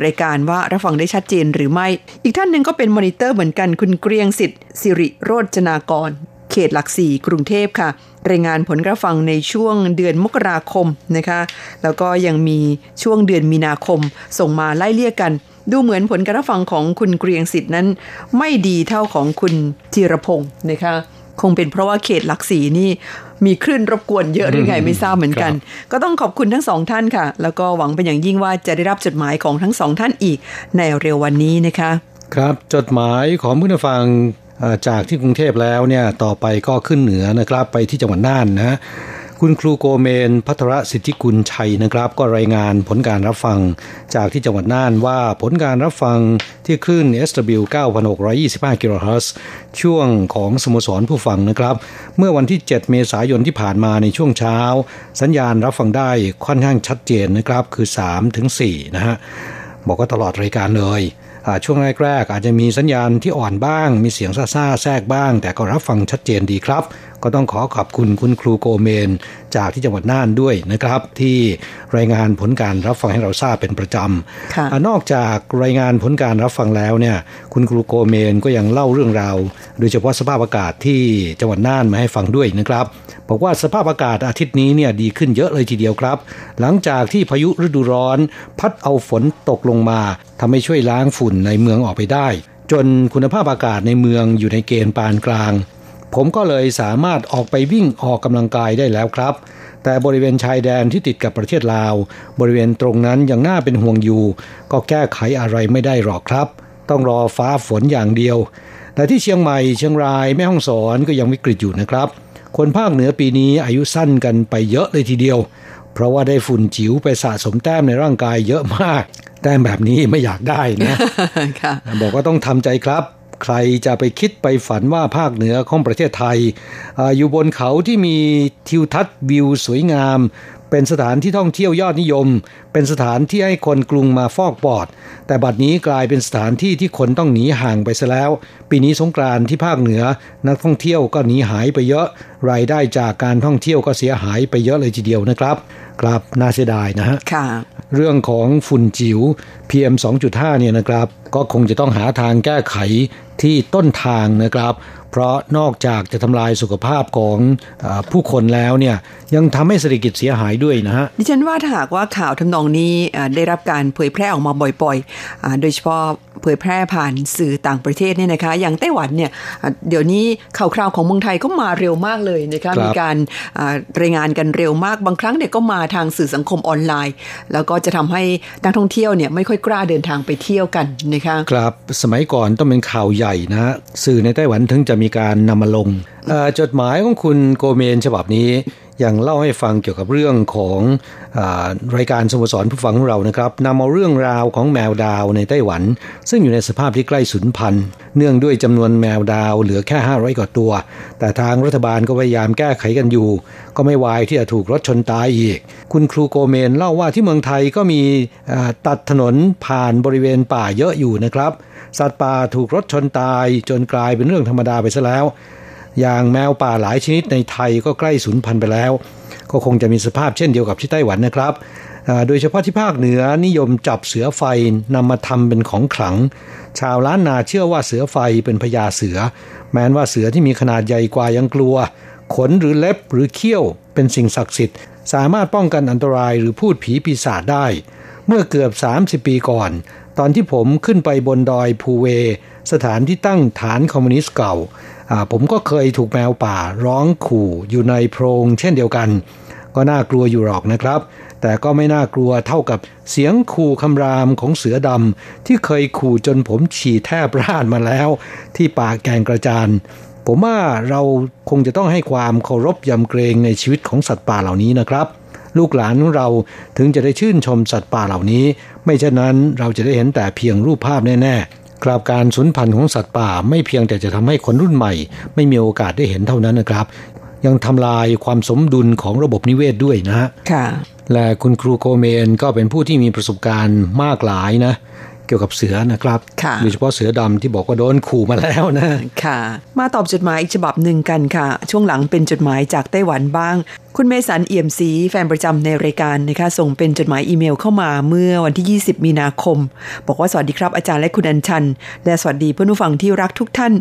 รายการว่ารับฟังได้ชัดเจนหรือไม่ อีกท่านหนึ่งก็เป็นมอนิเตอร์เหมือนกันคุณเกรียงสิทธิ์สิริโรจนากร เขตหลักสี่กรุงเทพค่ะ รายงานผลกระฟังในช่วงเดือนมกราคมนะคะ แล้วก็ยังมีช่วงเดือนมีนาคมส่งมาไล่เลี่ยกัน ดูเหมือนผลการฟังของคุณเกรียงสิทธิ์นั้น ไม่ดีเท่าของคุณธีรพงศ์นะคะคงเป็นเพราะว่าเขตหลักสีนี่มีคลื่นรบกวนเยอะหรือไงไม่ทราบเหมือนกัน ก็ต้องขอบคุณทั้งสองท่านค่ะ แล้วก็หวังเป็นอย่างยิ่งว่าจะได้รับจดหมายของทั้งสองท่านอีกในเร็ววันนี้นะคะ ครับจดหมายของผู้ฟัง จากที่กรุงเทพแล้วเนี่ยต่อไปก็ขึ้นเหนือนะครับไปที่จังหวัดน่านนะคุณครูโกเมนพัทรสิทธิกุลชัยนะครับ ก็รายงานผลการรับฟัง จากที่จังหวัดน่านว่าผลการรับฟังที่คลื่น SW 9625กิโลเฮิรตซ์ช่วงของสโมสรผู้ฟังนะครับ เมื่อวันที่ 7 เมษายนที่ผ่านมาในช่วงเช้า สัญญาณรับฟังได้ค่อนข้างชัดเจนนะครับคือ3ถึง4นะฮะบอกว่าตลอดรายการเลย ช่วงแรกๆอาจจะมีสัญญาณที่อ่อนบ้าง มีเสียงซ่าๆแทรกบ้าง แต่ก็รับฟังชัดเจนดีครับ ก็ต้องขอขอบคุณคุณครูโกเมน จากที่จังหวัดน่านด้วยนะครับ ที่รายงานผลการรับฟังให้เราทราบเป็นประจำนอกจากรายงานผลการรับฟังแล้วเนี่ยคุณครูโกเมนก็ยังเล่าเรื่องราวโดยเฉพาะสภาพอากาศที่จังหวัดน่านมาให้ฟังด้วยนะครับ บอกว่าสภาพอากาศอาทิตย์นี้เนี่ยดีขึ้นเยอะเลยทีเดียวครับ หลังจากที่พายุฤดูร้อน พัดเอาฝนตกลงมาทำให้ช่วยล้างฝุ่นในเมืองออกไปได้ จนคุณภาพอากาศในเมืองอยู่ในเกณฑ์ปานกลาง ผมก็เลยสามารถออกไปวิ่งออกกำลังกายได้แล้วครับ แต่บริเวณชายแดนที่ติดกับประเทศลาว บริเวณตรงนั้นยังน่าเป็นห่วงอยู่ ก็แก้ไขอะไรไม่ได้หรอกครับ ต้องรอฟ้าฝนอย่างเดียวแต่ที่เชียงใหม่เชียงรายแม่ฮ่องสอนก็ยังวิกฤตอยู่นะครับ คนภาคเหนือปีนี้อายุสั้นกันไปเยอะเลยทีเดียว เพราะว่าได้ฝุ่นจิ๋วไปสะสมแต้มในร่างกายเยอะมาก แต้มแบบนี้ไม่อยากได้นะบอกว่าต้องทำใจครับใครจะไปคิดไปฝันว่าภาคเหนือของประเทศไทยออยู่บนเขาที่มีทิวทัศน์วิวสวยงาม เป็นสถานที่ท่องเที่ยวยอดนิยม เป็นสถานที่ให้คนกรุงมาฟอกปอด แต่บัดนี้กลายเป็นสถานที่ที่คนต้องหนีห่างไปซะแล้ว ปีนี้สงกรานที่ภาคเหนือ นักท่องเที่ยวก็หนีหายไปเยอะ รายได้จากการท่องเที่ยวก็เสียหายไปเยอะเลยทีเดียวนะครับ ครับน่าเสียดายนะฮะค่ะเรื่องของฝุ่นจิ๋ว PM 2.5 เนี่ยนะครับ ก็คงจะต้องหาทางแก้ไขที่ต้นทางนะครับ เพราะนอกจากจะทำลายสุขภาพของอผู้คนแล้วเนี่ยยังทำให้เศรษฐกิจเสียหายด้วยนะฮะดิฉันว่าถ้าหากว่าข่าวทำนองนี้ได้รับการเผยแพร่ออกมาบ่อยๆ โดยเฉพาะเผยแพร่ผ่านสื่อต่างประเทศเนี่ยนะคะ อย่างไต้หวันเนี่ยเดี๋ยวนี้ข่าวคราวของเมืองไทยก็มาเร็วมากเลยนะคะมีการรายงานกันเร็วมากบางครั้งเนี่ยก็มาทางสื่อสังคมออนไลน์ แล้วก็จะทำให้นักท่องเที่ยวเนี่ยไม่ค่อยกล้าเดินทางไปเที่ยวกันนะคะครับสมัยก่อนต้องเป็นข่าวใหญ่นะสื่อในไต้หวันถึงจะมีการนำมาลงจดหมายของคุณโกเมนฉบับนี้ ยังเล่าให้ฟังเกี่ยวกับเรื่องของอรายการสโมสรผู้ฟังของเรานะครับนำเอาเรื่องราวของแมวดาวในไต้หวัน ซึ่งอยู่ในสภาพที่ใกล้สูญพันธุ์เนื่องด้วยจำนวนแมวดาวเหลือแค่ 500กว่าตัว แต่ทางรัฐบาลก็พยายามแก้ไขกันอยู่ ก็ไม่วายที่จะถูกรถชนตายอีก คุณครูโกเมนเล่าว่าที่เมืองไทยก็มีตัดถนนผ่านบริเวณป่าเยอะอยู่นะครับ สัตว์ป่าถูกรถชนตายจนกลายเป็นเรื่องธรรมดาไปซะแล้ว อย่างแมวป่าหลายชนิดในไทยก็ใกล้สูญพันธุ์ไปแล้ว ก็คงจะมีสภาพเช่นเดียวกับที่ไต้หวันนะครับ โดยเฉพาะที่ภาคเหนือนิยมจับเสือไฟนำมาทำเป็นของขลัง ชาวล้านนาเชื่อว่าเสือไฟเป็นพญาเสือ แม้นว่าเสือที่มีขนาดใหญ่กว่ายังกลัว ขนหรือเล็บหรือเขี้ยวเป็นสิ่งศักดิ์สิทธิ์ สามารถป้องกันอันตรายหรือพูดผีปีศาจได้ เมื่อเกือบ 30 ปีก่อน ตอนที่ผมขึ้นไปบนดอยภูเว สถานที่ตั้งฐานคอมมิวนิสต์เก่า ผมก็เคยถูกแมวป่าร้องขู่อยู่ในโพรงเช่นเดียวกัน ก็น่ากลัวอยู่หรอกนะครับ แต่ก็ไม่น่ากลัวเท่ากับเสียงขู่คำรามของเสือดำที่เคยขู่จนผมฉี่แทบราดมาแล้ว ที่ป่าแกงกระจานผมว่าเราคงจะต้องให้ความเคารพยำเกรงในชีวิตของสัตว์ป่าเหล่านี้นะครับ ลูกหลานของเราถึงจะได้ชื่นชมสัตว์ป่าเหล่านี้ ไม่เช่นนั้นเราจะได้เห็นแต่เพียงรูปภาพแน่ๆ กราบการสูญพันธุ์ของสัตว์ป่าไม่เพียงแต่จะทำให้คนรุ่นใหม่ ไม่มีโอกาสได้เห็นเท่านั้นนะครับ ยังทำลายความสมดุลของระบบนิเวศด้วยนะฮะและคุณครูโกเมนก็เป็นผู้ที่มีประสบการณ์มากหลายนะ กี่ยวกับเสือนะครับโดยเฉพาะเสือดำที่บอกว่าโดนขู่มาแล้วนะค่ะ มาตอบจดหมายอีกฉบับหนึ่งกันค่ะ ช่วงหลังเป็นจดหมายจากไต้หวันบ้าง คุณเมสันเอี่ยมศรีแฟนประจำในรายการนะคะส่งเป็นจดหมายอีเมลเข้ามาเมื่อวันที่ 20 มีนาคม บอกว่าสวัสดีครับอาจารย์และคุณอัญชัน และสวัสดีเพื่อนผู้ฟังที่รักทุกท่าน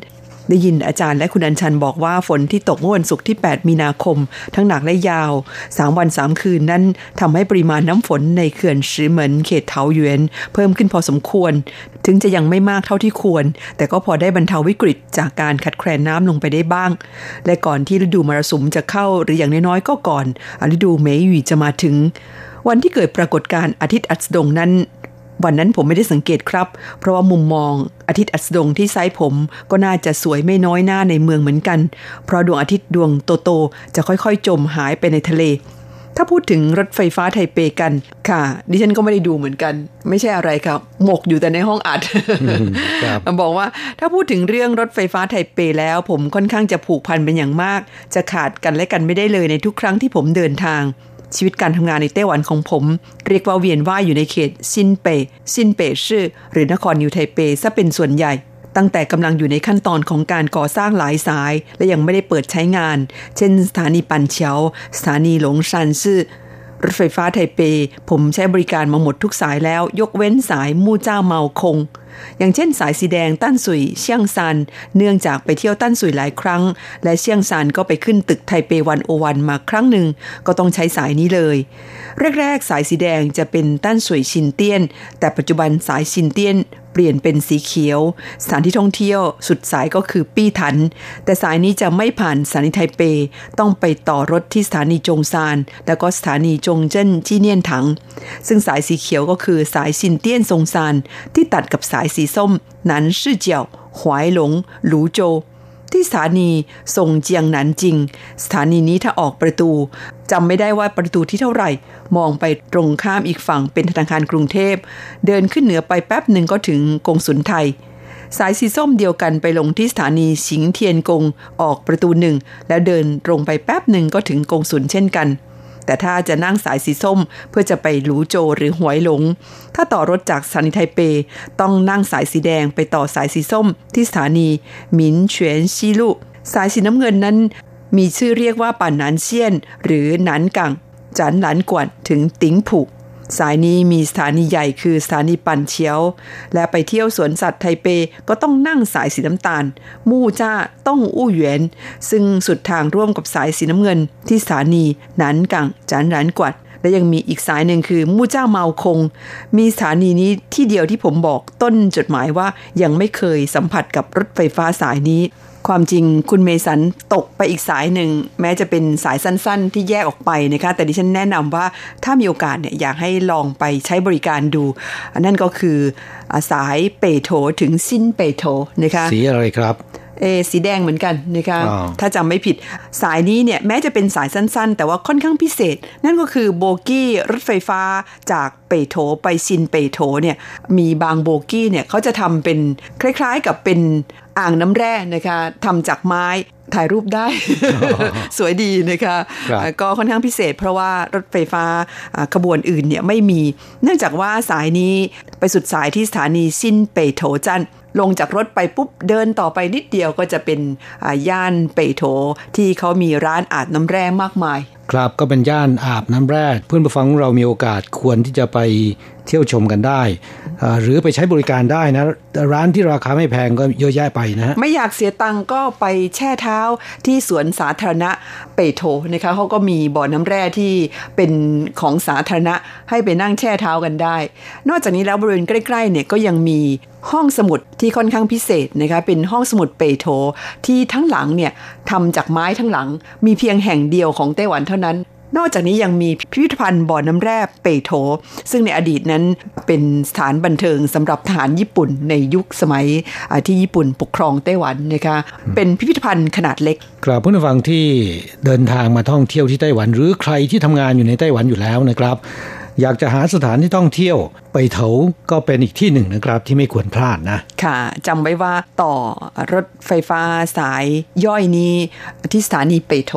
ได้ยินอาจารย์และคุณอัญชันบอกว่าฝนที่ตกเมื่อวันศุกร์ที่ 8 มีนาคม ทั้งหนักและยาว 3 วัน 3 คืนนั้นทำให้ปริมาณน้ำฝนในเขื่อนชือเหมินเขตเทาหยวนเพิ่มขึ้นพอสมควร ถึงจะยังไม่มากเท่าที่ควร แต่ก็พอได้บรรเทาวิกฤตจากการขัดแคลนน้ำลงไปได้บ้าง และก่อนที่ฤดูมรสุมจะเข้าหรืออย่างน้อยๆก็ก่อนฤดูเมยหยีจะมาถึง วันที่เกิดปรากฏการณ์อาทิตย์อัสดงนั้น วันนั้นผมไม่ได้สังเกตครับ เพราะว่ามุมมองอาทิตย์อัสดงที่ไซส์ผมก็น่าจะสวยไม่น้อยหน้าในเมืองเหมือนกัน เพราะดวงอาทิตย์ดวงโตๆจะค่อยๆ จมหายไปในทะเล ถ้าพูดถึงรถไฟฟ้าไทเปกัน ค่ะ ดิฉันก็ไม่ได้ดูเหมือนกัน ไม่ใช่อะไรครับ หมกอยู่แต่ในห้องอัดครับบอกว่าถ้าพูดถึงเรื่องรถไฟฟ้าไทเปแล้ว ผมค่อนข้างจะผูกพันเป็นอย่างมาก จะขาดกันและกันไม่ได้เลยในทุกครั้งที่ผมเดินทาง ชีวิตการทำงานในไต้หวันของผม เรียกว่าเวียนว่ายอยู่ในเขตซินเปซินเป่ยซื่อ หรือนครนิวไทเปซะเป็นส่วนใหญ่ ตั้งแต่กำลังอยู่ในขั้นตอนของการก่อสร้างหลายสาย และยังไม่ได้เปิดใช้งาน เช่น สถานีปันเฉียว สถานีหลงชันซื่อรถไฟฟ้าไทเป ผมใช้บริการมาหมดทุกสายแล้ว ยกเว้นสายมู่เจ้าเมาคง อย่างเช่นสายสีแดงตั้นสุยเชียงซานเนื่องจากไปเที่ยวตั้นสุยหลายครั้ง และเชียงซานก็ไปขึ้นตึกไทเป One O One มาครั้งหนึ่ง ก็ต้องใช้สายนี้เลยแรกๆสายสีแดงจะเป็นตั้นสุยชินเตี้ยน แต่ปัจจุบันสายชินเตี้ยน เปลี่ยนเป็นสีเขียว สถานที่ท่องเที่ยวสุดสายก็คือปี้ทัน แต่สายนี้จะไม่ผ่านสถานีไทเป ต้องไปต่อรถที่สถานีจงซาน แล้วก็สถานีจงเจิ้นจี้เนียนถัง ซึ่งสายสีเขียวก็คือสายซินเตี้ยนซงซานที่ตัดกับสายสีส้มหนันชื่อเจียวหวายหลง หลูโจ ที่สถานีส่งเจียงหนันจริง สถานีนี้ถ้าออกประตูจำไม่ได้ว่าประตูที่เท่าไหร่ มองไปตรงข้ามอีกฝั่งเป็นธนาคารกรุงเทพ เดินขึ้นเหนือไปแป๊บหนึ่งก็ถึงกงสุนไทย สายสีส้มเดียวกันไปลงที่สถานีสิงเทียนกงออกประตูหนึ่งแล้วเดินตรงไปแป๊บหนึ่งก็ถึงกงสุนเช่นกัน แต่ถ้าจะนั่งสายสีส้มเพื่อจะไปหลูโจหรือหวยหลง ถ้าต่อรถจากสถานีไทเป ต้องนั่งสายสีแดงไปต่อสายสีส้ม ที่สถานีหมินเฉียนซีลุ สายสีน้ำเงินนั้น มีชื่อเรียกว่าป่านนันเซียน หรือหนันกังจันหลันกวนถึงติ๋งผูก สายนี้มีสถานีใหญ่คือสถานีปันเชียว และไปเที่ยวสวนสัตว์ไทเปก็ต้องนั่งสายสีน้ำตาล มู่จ้าต้องอู้เหวียน ซึ่งสุดทางร่วมกับสายสีน้ำเงิน ที่สถานีนานกังจันหลานกวดและยังมีอีกสายหนึ่งคือมู่เจ้าเมาคง มีสถานีนี้ที่เดียวที่ผมบอกต้นจดหมายว่ายังไม่เคยสัมผัสกับรถไฟฟ้าสายนี้ ความจริงคุณเมสันตกไปอีกสายหนึ่ง แม้จะเป็นสายสั้นๆ ที่แยกออกไปนะคะแต่ดิฉันแนะนำว่าถ้ามีโอกาสเนี่ยอยากให้ลองไปใช้บริการดูอันนั่นก็คืออ่าสายเปโถถึงสิ้นเปโถนะคะสีอะไรครับเออสีแดงเหมือนกันนะคะอ๋อถ้าจำไม่ผิดสายนี้เนี่ยแม้จะเป็นสายสั้นๆ แต่ว่าค่อนข้างพิเศษ นั่นก็คือโบกี้รถไฟฟ้าจากเปโถไปซินเปโถเนี่ยมีบางโบกี้เนี่ยเขาจะทำเป็นคล้ายๆกับเป็น อ่างน้ำแร่นะคะทำจากไม้ถ่ายรูปได้ สวยดีนะคะครับอ่าก็ค่อนข้างพิเศษเพราะว่ารถไฟฟ้าอ่าขบวนอื่นเนี่ยไม่มี เนื่องจากว่าสายนี้ไปสุดสายที่สถานีซินเปโถจัน ลงจากรถไปปุ๊บเดินต่อไปนิดเดียวก็จะเป็นอ่าย่านเปโถที่เขามีร้านอาบน้ำแร่มากมาย ครับก็เป็นย่านอาบน้ำแร่เพื่อนผู้ฟังของเรามีโอกาสควรที่จะไปเที่ยวชมกันได้อ่าหรือไปใช้บริการได้นะ ร้านที่ราคาไม่แพงก็เยอะแยะไปนะฮะไม่อยากเสียตังค์ก็ไปแช่เท้าที่สวนสาธารณะเปโถนะคะเขาก็มีบ่อน้ำแร่ที่เป็นของสาธารณะให้ไปนั่งแช่เท้ากันได้ นอกจากนี้แล้วบริเวณใกล้ๆเนี่ยก็ยังมี ห้องสมุดที่ค่อนข้างพิเศษนะคะเป็นห้องสมุดเปโถที่ทั้งหลังเนี่ยทำจากไม้ทั้งหลัง มีเพียงแห่งเดียวของไต้หวันเท่านั้น นอกจากนี้ยังมีพิพิธภัณฑ์บ่อน้ำแร่เปโถซึ่งในอดีตนั้นเป็นสถานบันเทิงสำหรับทหารญี่ปุ่นในยุคสมัยที่ญี่ปุ่นปกครองไต้หวันนะคะเป็นพิพิธภัณฑ์ขนาดเล็กกราบผู้นฟังที่เดินทางมาท่องเที่ยวที่ไต้หวัน หรือใครที่ทำงานอยู่ในไต้หวันอยู่แล้วนะครับ อยากจะหาสถานที่ท่องเที่ยว ไปเถาก็เป็นอีกที่หนึ่งนะครับที่ไม่ควรพลาดนะ ค่ะจำไว้ว่าต่อรถไฟฟ้าสายย่อยนี้ที่สถานีเปโถ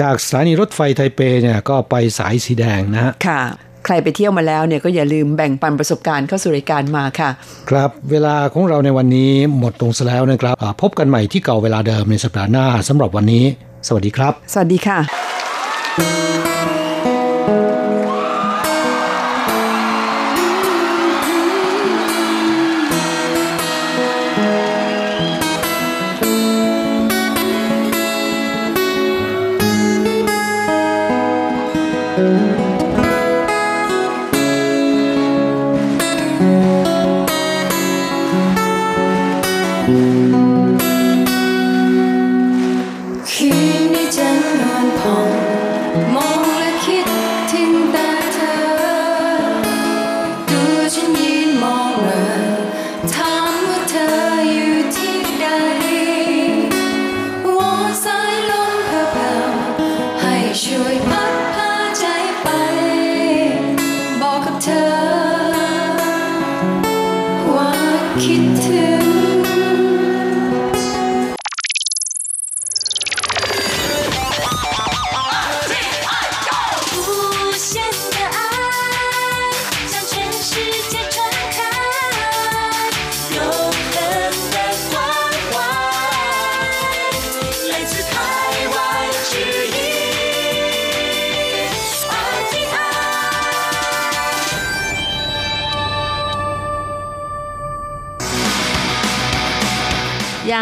จากสถานีรถไฟไทเปเนี่ยก็ไปสายสีแดงนะฮะค่ะใครไปเที่ยวมาแล้วเนี่ยก็อย่าลืมแบ่งปันประสบการณ์เข้าสู่รายการมาค่ะ ครับเวลาของเราในวันนี้หมดลงซะแล้วนะครับอ่าพบกันใหม่ที่เก่าเวลาเดิมในสัปดาห์หน้าสำหรับวันนี้ สวัสดีครับ สวัสดีค่ะ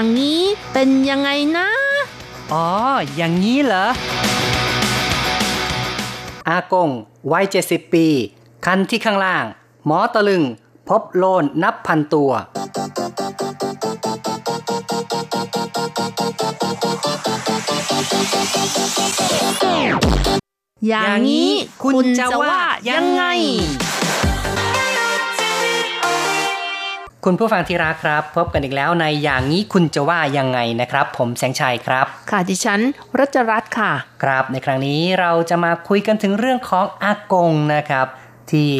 อย่างนี้เป็นยังไงนะ อ๋อ อย่างนี้เหรอ อากง วัย70ปี คันที่ข้างล่าง หมอตะลึง พบโลนนับพันตัว อย่างนี้คุณจะว่ายังไง คุณผู้ฟังที่รักครับ พบกันอีกแล้วในอย่างนี้คุณจะว่ายังไงนะครับ ผมแสงชัยครับ ค่ะดิฉันรัชรัตน์ค่ะ ครับในครั้งนี้เราจะมาคุยกันถึงเรื่องของอากงนะครับ ที่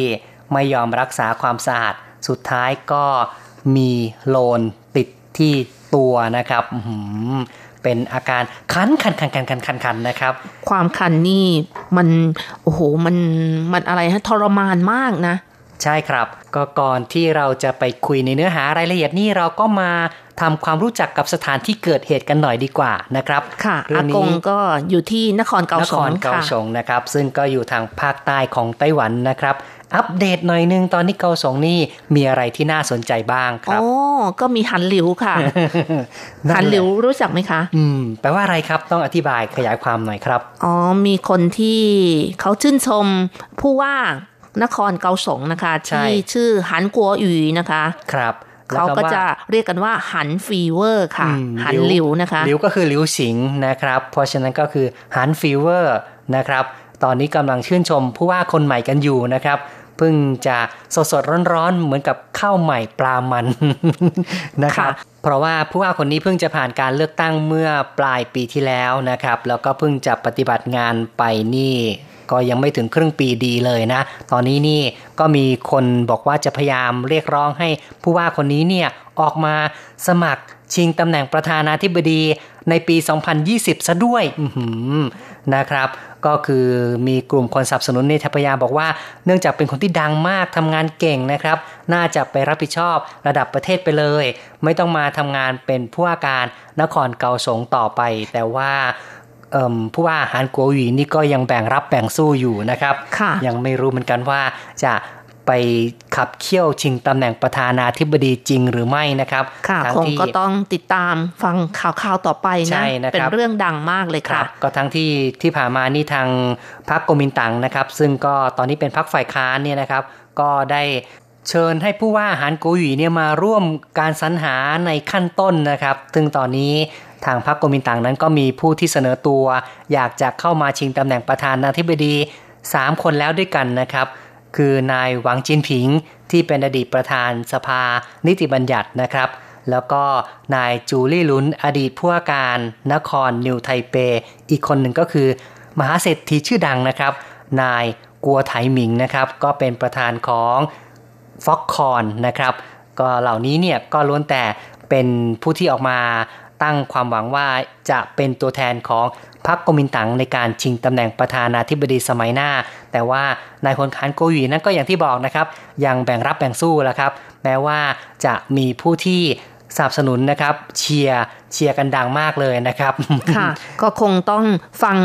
ไม่ยอมรักษาความสะอาดสุดท้ายก็มีโลนติดที่ตัวนะครับอื้อหือเป็นอาการคันคันคันคันคันคันคันนะครับ ความคันนี่มันโอ้โหมันมันอะไรฮะทรมานมากนะ ใช่ครับ ก็ก่อนที่เราจะไปคุยในเนื้อหารายละเอียดนี่เราก็มาทำความรู้จักกับสถานที่เกิดเหตุกันหน่อยดีกว่านะครับ ค่ะเรื่อางกงนี้ก็อยู่ที่นครเกานสคงรเกาค่ะสงนะครับ ซึ่งก็อยู่ทางภาคใต้ของไต้หวันนะครับอัปเดตหน่อยนึงตอนนี้เกาสงนี่มีอะไรที่น่าสนใจบ้างคอ๋รับอก็มีหันหลิวค่ะนั่หันนแหหลิละวรู้จักไหมคะ อืมแปลว่าอะไรครับต้องอธิบายขยายความหน่อยครับ อ๋อมีคนที่เขาชื่นชมผู้ว่า นครเกาสงนะคะใช่ที่ชื่อหันกั๋วอวี๋นะคะครับแล้วเขาก็ว่าจะเรียกกันว่าหัน fever ค่ะอืม韓流 นะคะ 流 ก็คือ 流行 นะครับ เพราะฉะนั้นก็คือหัน fever นะครับ ตอนนี้กำลังชื่นชมผู้ว่าคนใหม่กันอยู่นะครับเพิ่งจะสดสดๆร้อนๆ เหมือนกับข้าวใหม่ปลามันนะครับค่ะเพราะว่าผู้ว่าคนนี้เพิ่งจะผ่านการเลือกตั้งเมื่อปลายปีที่แล้วนะครับ แล้วก็เพิ่งจะปฏิบัติงานไปนี่ ก็ยังไม่ถึงครึ่งปีดีเลยนะ ตอนนี้นี่ก็มีคนบอกว่าจะพยายามเรียกร้องให้ผู้ว่าคนนี้เนี่ยออกมาสมัครชิงตำแหน่งประธานาธิบดีในปี 2020 ซะด้วยนะครับ ก็คือมีกลุ่มคนสนับสนุนในทพยาบอกว่า เนื่องจากเป็นคนที่ดังมากทำงานเก่งนะครับ น่าจะไปรับผิดชอบระดับประเทศไปเลย ไม่ต้องมาทำงานเป็นผู้ว่าการนครเกาสงต่อไป แต่ว่า ผู้ว่าฮานกัวหวีนี่ก็ยังแบ่งรับแบ่งสู้อยู่นะครับค่ะยังไม่รู้เหมือนกันว่าจะไปขับเคี่ยวชิงตำแหน่งประธานาธิบดีจริงหรือไม่นะครับค่ะทั้คงที่ก็ต้องติดตามฟังข่าวข่าวๆต่อไปใช่นะนะครับเป็นเรื่องดังมากเลยครัค่ะบก็ทั้งที่ที่ผ่านมานี่ทางพรรคโกมินตังนะครับ ซึ่งก็ตอนนี้เป็นพรรคฝ่ายค้านเนี่ยนะครับ ก็ได้เชิญให้ผู้ว่าหานโกหวีเนี่ยมาร่วมการสรรหาในขั้นต้นนะครับ ซึ่งตอนนี้ ทางพรรคโกมินตังนั้นก็มีผู้ที่เสนอตัว อยากจะเข้ามาชิงตำแหน่งประธานาธิบดี 3 คนแล้วด้วยกันนะครับ คือนายหวังจินผิงที่เป็นอดีตประธานสภา นิติบัญญัตินะครับ แล้วก็นายจูลี่ลุนอดีตผู้ว่าการนครนิวไทเป อีกคนหนึ่งก็คือ มหาเศรษฐีชื่อดังนะครับ นายกัวไถหมิงนะครับ ก็เป็นประธานของฟ็อกคอนนะครับ ก็เหล่านี้เนี่ยก็ล้วนแต่เป็นผู้ที่ออกมา ตั้งความหวังว่าจะเป็นตัวแทนของพรรคกมินตั๋งในการชิงตำแหน่งประธานาธิบดีสมัยหน้า แต่ว่านายพลคานโกหยีนั้นก็อย่างที่บอกนะครับ ยังแบ่งรับแบ่งสู้แล้วครับ แม้ว่าจะมีผู้ที่สนับสนุนนะครับเชียร์เชียร์กันดังมากเลยนะครับ ค่ะ ก็คงต้องฟัง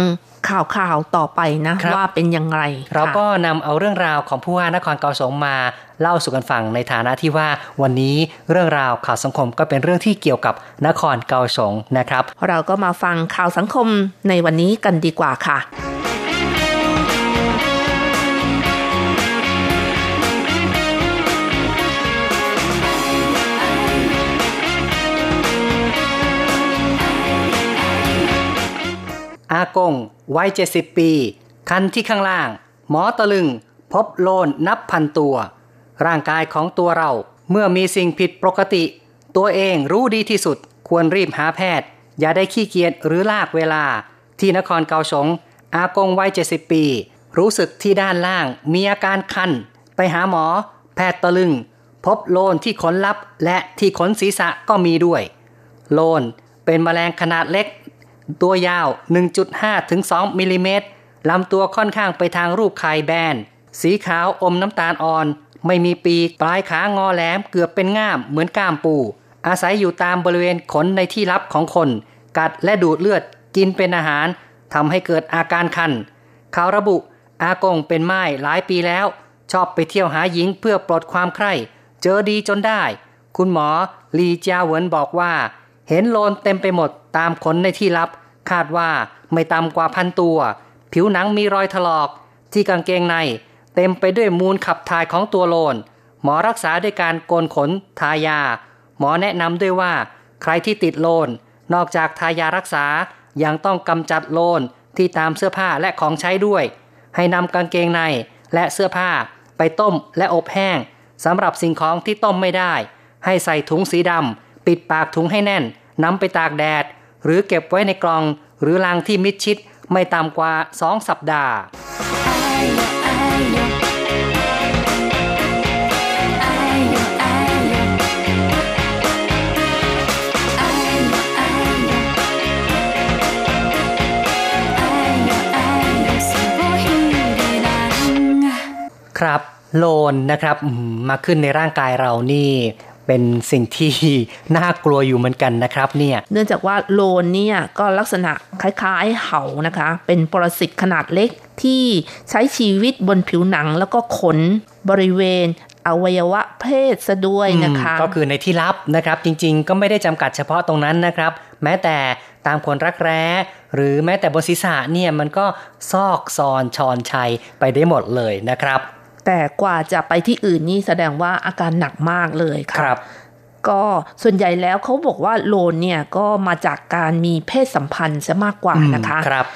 ข่าวข่าวๆต่อไปนะครับว่าเป็นยังไงเราค่ะก็นำเอาเรื่องราวของผู้ว่านครเกาสงมาเล่าสู่กันฟังในฐานะที่ว่าวันนี้เรื่องราวข่าวสังคมก็เป็นเรื่องที่เกี่ยวกับนครเกาสงนะครับ เราก็มาฟังข่าวสังคมในวันนี้กันดีกว่าค่ะ อากงวัย70ปี คันที่ข้างล่าง หมอตะลึง พบโลนนับพันตัว ร่างกายของตัวเราเมื่อมีสิ่งผิดปกติ ตัวเองรู้ดีที่สุดควรรีบหาแพทย์ อย่าได้ขี้เกียจหรือลากเวลา ที่นครเกาสง อากงวัย70ปี รู้สึกที่ด้านล่างมีอาการคัน ไปหาหมอ แพทย์ตะลึง พบโลนที่ขนลับและที่ขนศีรษะก็มีด้วย โลนเป็นแมลงขนาดเล็ก ตัวยาว 1.5 ถึง 2มิลลิเมตรลำตัวค่อนข้างไปทางรูปไข่แบน สีขาวอมน้ำตาลอ่อน ไม่มีปีก ปลายขางอแหลมเกือบเป็นง่ามเหมือนก้ามปู อาศัยอยู่ตามบริเวณขนในที่ลับของคน กัดและดูดเลือด กินเป็นอาหารทำให้เกิดอาการคัน เขาระบุ อากงเป็นไม้หลายปีแล้ว ชอบไปเที่ยวหาหญิงเพื่อปลดความใคร่ เจอดีจนได้ คุณหมอลีจียเหวินบอกว่า เห็นโลนเต็มไปหมด ตามขนในที่ลับ คาดว่าไม่ต่ำกว่าพันตัว ผิวหนังมีรอยถลอก ที่กางเกงใน เต็มไปด้วยมูลขับถ่ายของตัวโลน หมอรักษาด้วยการโกนขนทายา หมอแนะนำด้วยว่า ใครที่ติดโลน นอกจากทายารักษายังต้องกำจัดโลนที่ตามเสื้อผ้าและของใช้ด้วย ให้นำกางเกงในและเสื้อผ้าไปต้มและอบแห้งสำหรับสิ่งของที่ต้มไม่ได้ ให้ใส่ถุงสีดำปิดปากถุงให้แน่นนำไปตากแดด หรือเก็บไว้ในกล่อง หรือลังที่มิดชิดไม่ต่ำกว่า 2 สัปดาห์ ครับโลนนะครับมาขึ้นในร่างกายเรานี่ เป็นสิ่งที่น่ากลัวอยู่เหมือนกันนะครับเนี่ยเนื่องจากว่าโลนเนี่ยก็ลักษณะคล้ายๆ เห่านะคะ เป็นปรสิตขนาดเล็กที่ใช้ชีวิตบนผิวหนังแล้วก็ขนบริเวณอวัยวะเพศซะด้วยนะคะอืมก็คือในที่ลับนะครับจริงๆ ก็ไม่ได้จำกัดเฉพาะตรงนั้นนะครับ แม้แต่ตามขนรักแร้ หรือแม้แต่บนศีรษะเนี่ยมันก็ซอกซอนชอนชัยไปได้หมดเลยนะครับ แต่กว่าจะไปที่อื่นนี่แสดงว่าอาการหนักมากเลยค่ะครับ ก็ส่วนใหญ่แล้วเขาบอกว่าโลนเนี่ยก็มาจากการมีเพศสัมพันธ์ซะมากกว่านะคะครับ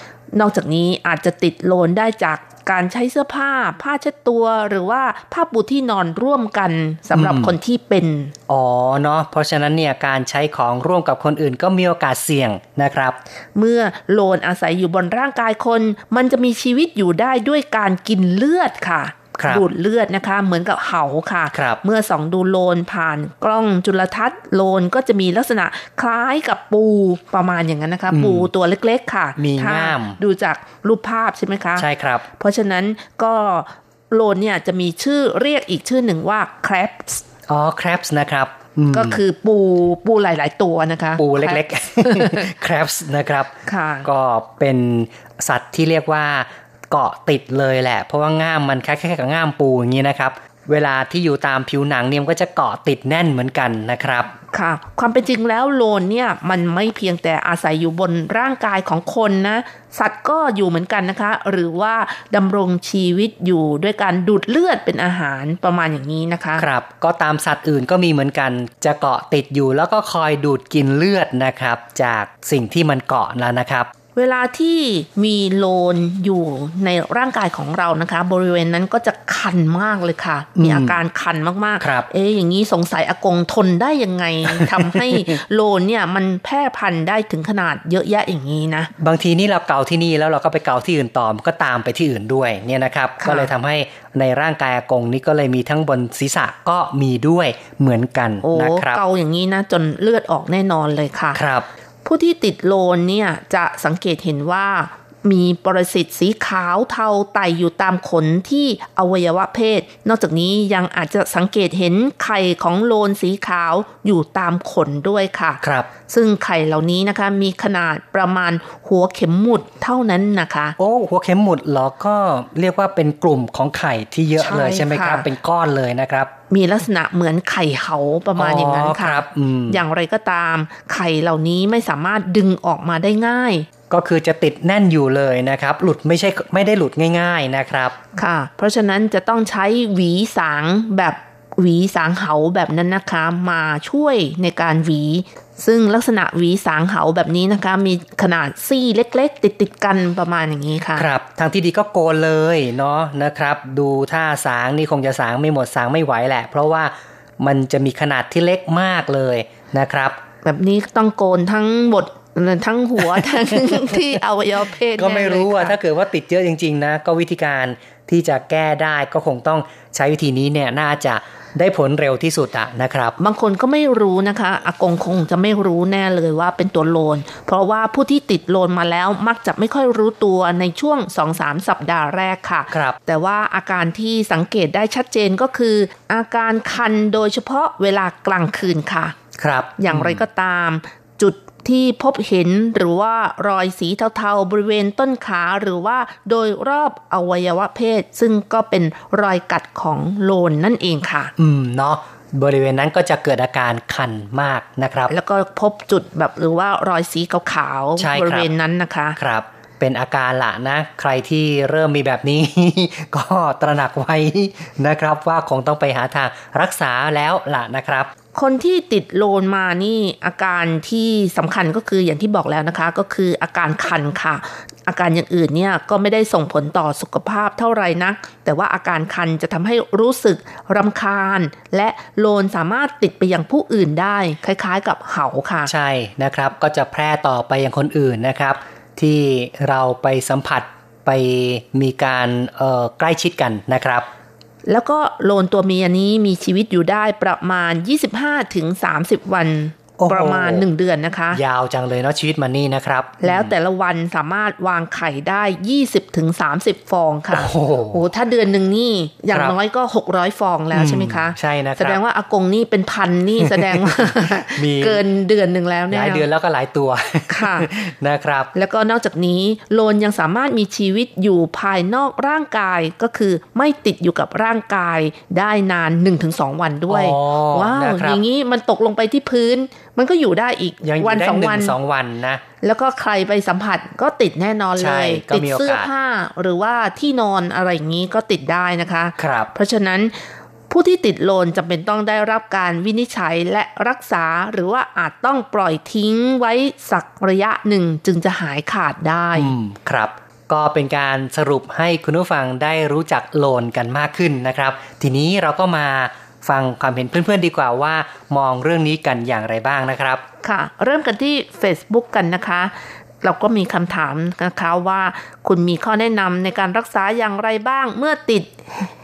นอกจากนี้อาจจะติดโลนได้จากการใช้เสื้อผ้า ผ้าเช็ดตัวหรือว่าผ้าปูที่นอนร่วมกันสำหรับอืมคนที่เป็น อ๋อเนาะเพราะฉะนั้นเนี่ยการใช้ของร่วมกับคนอื่นก็มีโอกาสเสี่ยงนะครับ เมื่อโลนอาศัยอยู่บนร่างกายคน มันจะมีชีวิตอยู่ได้ด้วยการกินเลือดค่ะครับ ดูดเลือดนะคะ เหมือนกับเหาค่ะครับเมื่อส่องดูโลนผ่านกล้องจุลทรรศน์โลนก็จะมีลักษณะคล้ายกับปูประมาณอย่างนั้นนะคะอืมปูตัวเล็กๆค่ะ มีถ้ง่ามดูจากรูปภาพใช่ไหมคะ ใช่ครับ เพราะฉะนั้นก็โลนเนี่ยจะมีชื่อเรียกอีกชื่อหนึ่งว่า crabs อ๋อ crabs นะครับอืมก็คือปูปูหลาย ๆ ตัวนะคะ ปูเล็ก crabs ๆ crabs นะครับค่ะก็เป็นสัตว์ที่เรียกว่า เกาะติดเลยแหละ เพราะว่าง่ามมันคล้ายๆกับง่ามปูอย่างนี้นะครับ เวลาที่อยู่ตามผิวหนังเนี่ยมันก็จะเกาะติดแน่นเหมือนกันนะครับ ค่ะ ความเป็นจริงแล้วโลนเนี่ยมันไม่เพียงแต่อาศัยอยู่บนร่างกายของคนนะ สัตว์ก็อยู่เหมือนกันนะคะ หรือว่าดำรงชีวิตอยู่ด้วยการดูดเลือดเป็นอาหารประมาณอย่างนี้นะคะ ครับ ก็ตามสัตว์อื่นก็มีเหมือนกัน จะเกาะติดอยู่แล้วก็คอยดูดกินเลือดนะครับ จากสิ่งที่มันเกาะแล้วนะครับ เวลาที่มีโลนอยู่ในร่างกายของเรานะคะ บริเวณนั้นก็จะคันมากเลยค่ะ มีอาการคันมากครับๆเอ๊ะอย่างนี้สงสัยอากงทนได้ยังไงทำให้โลนเนี่ยมันแพร่พันธุ์ได้ถึงขนาดเยอะแยะอย่างนี้นะ บางทีนี่เราเกาที่นี่แล้วเราก็ไปเกาที่อื่นต่อมนก็ตามไปที่อื่นด้วยเนี่ยนะครับค่ะก็เลยทำให้ในร่างกายอากงนี่ก็เลยมีทั้งบนศีรษะก็มีด้วยเหมือนกันโอ้นะครับเกาอย่างนี้นะจนเลือดออกแน่นอนเลยค่ะครับ ผู้ที่ติดโลนเนี่ยจะสังเกตเห็นว่า มีปรสิตสีขาวเทาไต่อยู่ตามขนที่อวัยวะเพศ นอกจากนี้ยังอาจจะสังเกตเห็นไข่ของโลนสีขาวอยู่ตามขนด้วยค่ะครับ ซึ่งไข่เหล่านี้นะคะมีขนาดประมาณหัวเข็มหมุดเท่านั้นนะคะ โอ้หัวเข็มหมุดเหรอก็เรียกว่าเป็นกลุ่มของไข่ที่เยอะเลยใช่ใช่ไหมครับค่ะเป็นก้อนเลยนะครับมีลักษณะเหมือนไข่เหาประมาณอย่างนั้นอ๋อค่ะครับอืมอย่างไรก็ตาม ไข่เหล่านี้ไม่สามารถดึงออกมาได้ง่าย ก็คือจะติดแน่นอยู่เลยนะครับ หลุดไม่ใช่ไม่ได้หลุดง่าย ๆนะครับ ค่ะ เพราะฉะนั้นจะต้องใช้หวีสางแบบหวีสางเหาแบบนั้นนะคะมาช่วยในการหวี ซึ่งลักษณะหวีสางเหาแบบนี้นะคะ มีขนาดซี่เล็ก ๆ ติดติดๆกันประมาณอย่างนี้ค่ะ ครับ ทางที่ดีก็โกนเลยเนาะนะครับ ดูท่าสางนี่คงจะสางไม่หมดสางไม่ไหวแหละ เพราะว่ามันจะมีขนาดที่เล็กมากเลยนะครับ แบบนี้ต้องโกนทั้งหมด ทั้งหัวทั้งที่อวัยวะเพศก็ไม่รู้แน่เลยว่าค่ะถ้าเกิดว่าติดเยอะจริง ๆ นะ ก็วิธีการที่จะแก้ได้ก็คงต้องใช้วิธีนี้เนี่ยน่าจะได้ผลเร็วที่สุดอะนะครับ บางคนก็ไม่รู้นะคะอากงคงจะไม่รู้แน่เลยว่าเป็นตัวโลน เพราะว่าผู้ที่ติดโลนมาแล้วมักจะไม่ค่อยรู้ตัวในช่วง 2-3 สัปดาห์แรกค่ะครับแต่ว่าอาการที่สังเกตได้ชัดเจนก็คือ อาการคันโดยเฉพาะเวลากลางคืนค่ะครับอย่างไรก็ตามจุด ที่พบเห็นหรือว่ารอยสีเทาๆ บริเวณต้นขาหรือว่าโดยรอบอวัยวะเพศ ซึ่งก็เป็นรอยกัดของโลนนั่นเองค่ะ อืมเนาะบริเวณนั้นก็จะเกิดอาการคันมากนะครับ แล้วก็พบจุดแบบหรือว่ารอยสีขาวใช่ครับๆบริเวณนั้นนะคะครับ เป็นอาการละนะ ใครที่เริ่มมีแบบนี้ ก็ตระหนักไว้นะครับ ว่าคงต้องไปหาทางรักษาแล้วล่ะนะครับ คนที่ติดโลนมานี่อาการที่สำคัญก็คืออย่างที่บอกแล้วนะคะ ก็คืออาการคันค่ะ อาการอย่างอื่นเนี่ยก็ไม่ได้ส่งผลต่อสุขภาพเท่าไหร่นัก แต่ว่าอาการคันจะทำให้รู้สึกรำคาญ และโลนสามารถติดไปยังผู้อื่นได้ คล้ายๆ กับเหาค่ะ ใช่นะครับ ก็จะแพร่ต่อไปยังคนอื่นนะครับ ที่เราไปสัมผัสไปมีการใกล้ชิดกันนะครับ แล้วก็โลนตัวเมียนี้มีชีวิตอยู่ได้ประมาณ 25-30 วัน หประมาณ 1 เดือนนะคะ ยาวจังเลยเนาะชีวิตมันนี่นะครับ แล้วแต่ละวันสามารถวางไข่ได้ 20ถึง30ฟองค่ะ โอ้โหโอ้ถ้าเดือนหนึ่งนี่อย่างครับน้อยก็ 600 ฟองแล้วใช่ไหมคะ ใช่นะครับแสดงว่าอากงนี่เป็นพันนี่แสดงว่ามีเกินเดือนหนึ่งแล้วหเนี่ยลายเดือนแล้วก็หลายตัวค่ะนะครับ แล้วก็นอกจากนี้โลนยังสามารถมีชีวิตอยู่ภายนอกร่างกายก็คือไม่ติดอยู่กับร่างกายได้นาน 1-2 วันด้วยอ๋อว้าวนะครับอย่างนี้มันตกลงไปที่พื้นมันก็อยู่ได้อีกยังอวันยู่ได้สองหนึ่วันงสองวันนะ แล้วก็ใครไปสัมผัสก็ติดแน่นอนใช่เลยก็ติดมีโอกาสเสื้อผ้าหรือว่าที่นอนอะไรอย่างนี้ก็ติดได้นะคะครับเพราะฉะนั้นผู้ที่ติดโลนจำเป็นต้องได้รับการวินิจฉัยและรักษาหรือว่าอาจต้องปล่อยทิ้งไว้สักระยะหนึ่งจึงจะหายขาดได้อืมครับ ก็เป็นการสรุปให้คุณผู้ฟังได้รู้จักโลนกันมากขึ้นนะครับ ทีนี้เราก็มา ฟังความเห็นเพื่อนๆดีกว่าว่ามองเรื่องนี้กันอย่างไรบ้างนะครับ ค่ะ เริ่มกันที่ Facebook กันนะคะ เราก็มีคำถามนะคะว่า คุณมีข้อแนะนำในการรักษาอย่างไรบ้างเมื่อติด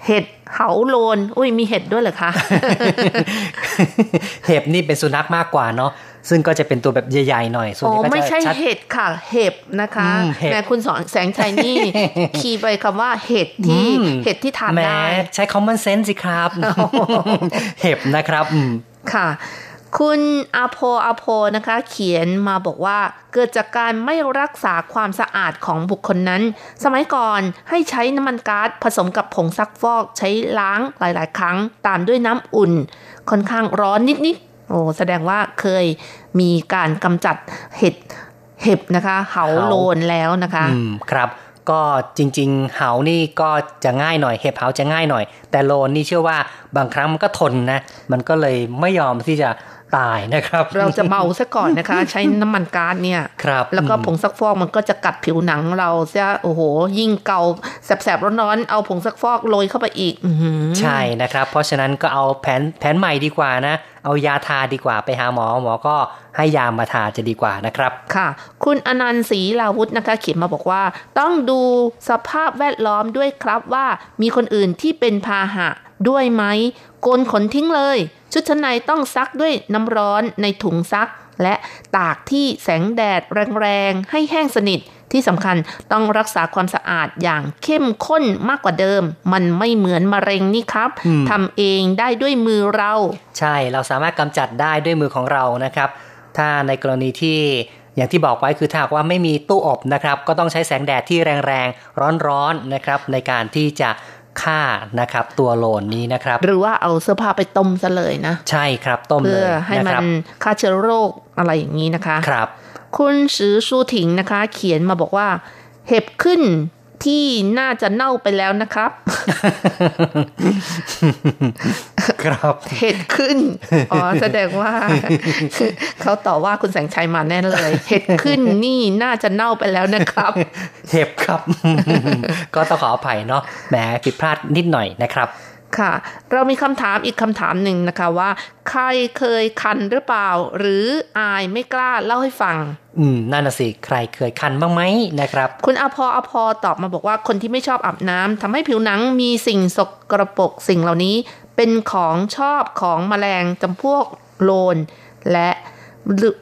เห็ดเหาโลน อุ้ยมีเห็ดด้วยเหรอคะ เห็บนี่เป็นสุนัขมากกว่าเนาะ ซึ่งก็จะเป็นตัวแบบใหญ่ๆหน่อยส่วนอ๋อใหญ่ก็ไม่จะใช่ชัดเห็ดค่ะ เห็บนะคะอืมเห็บแม่คุณสอนแสงชัยนี่คีย์ไปคำว่าเห็ดที่อืมเห็ดที่ทานแหมได้ใช้ common sense สิครับ เห็บนะครับอืมค่ะ คุณอาโพอาโพนะคะ เขียนมาบอกว่าเกิดจากการไม่รักษาความสะอาดของบุคคลนั้น สมัยก่อนให้ใช้น้ำมันก๊าซผสมกับผงซักฟอกใช้ล้างหลาย ๆ ครั้ง ตามด้วยน้ำอุ่น ค่อนข้างร้อนนิด ๆ โอ้แสดงว่าเคยมีการกำจัดเห็ดเห็บนะคะเหาเหาโลนแล้วนะคะอืมครับก็จริง ๆ เหานี่ก็จะง่ายหน่อย เห็บเหาจะง่ายหน่อย แต่โลนนี่เชื่อว่าบางครั้งมันก็ทนนะ มันก็เลยไม่ยอมที่จะ ตายนะครับ เราจะเมาซะก่อนนะคะ ใช้น้ำมันก๊าซเนี่ยครับแล้วก็อืมผงซักฟอกมันก็จะกัดผิวหนังเราเสียโอ้โห ยิ่งเกาแสบๆร้อนๆเอาผงซักฟอกโรยเข้าไปอีกอื้อหือใช่นะครับ เพราะฉะนั้นก็เอาแผนแผนใหม่ดีกว่านะ เอายาทาดีกว่าไปหาหมอหมอก็ให้ยามาทาจะดีกว่านะครับ ค่ะ คุณอนันต์ศรีลาวุธนะคะเขียนมาบอกว่า ต้องดูสภาพแวดล้อมด้วยครับว่ามีคนอื่นที่เป็นพาหะ ด้วยไหม โกนขนทิ้งเลย ชุดชั้นในต้องซักด้วยน้ำร้อนในถุงซัก และตากที่แสงแดดแรงๆ ให้แห้งสนิทที่สำคัญต้องรักษาความสะอาดอย่างเข้มข้นมากกว่าเดิม มันไม่เหมือนมะเร็งนี่ครับอืมทำเองได้ด้วยมือเรา ใช่เราสามารถกำจัดได้ด้วยมือของเรานะครับ ถ้าในกรณีที่อย่างที่บอกไว้คือถ้าหากว่าไม่มีตู้อบนะครับ ก็ต้องใช้แสงแดดที่แรงๆ ร้อนๆนะครับ ในการที่จะ ฆ่านะครับ ตัวโลนนี้นะครับ หรือว่าเอาเสื้อผ้าไปต้มซะเลยนะ ใช่ครับต้มเพื่เลอยให้นะมัคนรับฆ่าเชื้อโรคอะไรอย่างนี้นะคะ ครับ คุณสือชูถิงนะคะ เขียนมาบอกว่า เห็บขึ้น ที่น่าจะเน่าไปแล้วนะครับ ครับ เห็ดขึ้น อ๋อ แสดงว่า เขาต่อว่าคุณแสงชัยมาแน่เลย เห็ดขึ้นนี่น่าจะเน่าไปแล้วนะครับ เห็บครับ ก็ต้องขออภัยเนาะ แหมผิดพลาดนิดหน่อยนะครับ ค่ะ เรามีคำถามอีกคำถามหนึ่งนะคะว่า ใครเคยคันหรือเปล่า หรืออายไม่กล้าเล่าให้ฟัง อืมนั่นน่ะสิ ใครเคยคันบ้างไหมนะครับ คุณอภออภอตอบมาบอกว่าคนที่ไม่ชอบอาบน้ำทำให้ผิวหนังมีสิ่งสกรปรกสิ่งเหล่านี้ เป็นของชอบของแมลงจำพวกโลน และ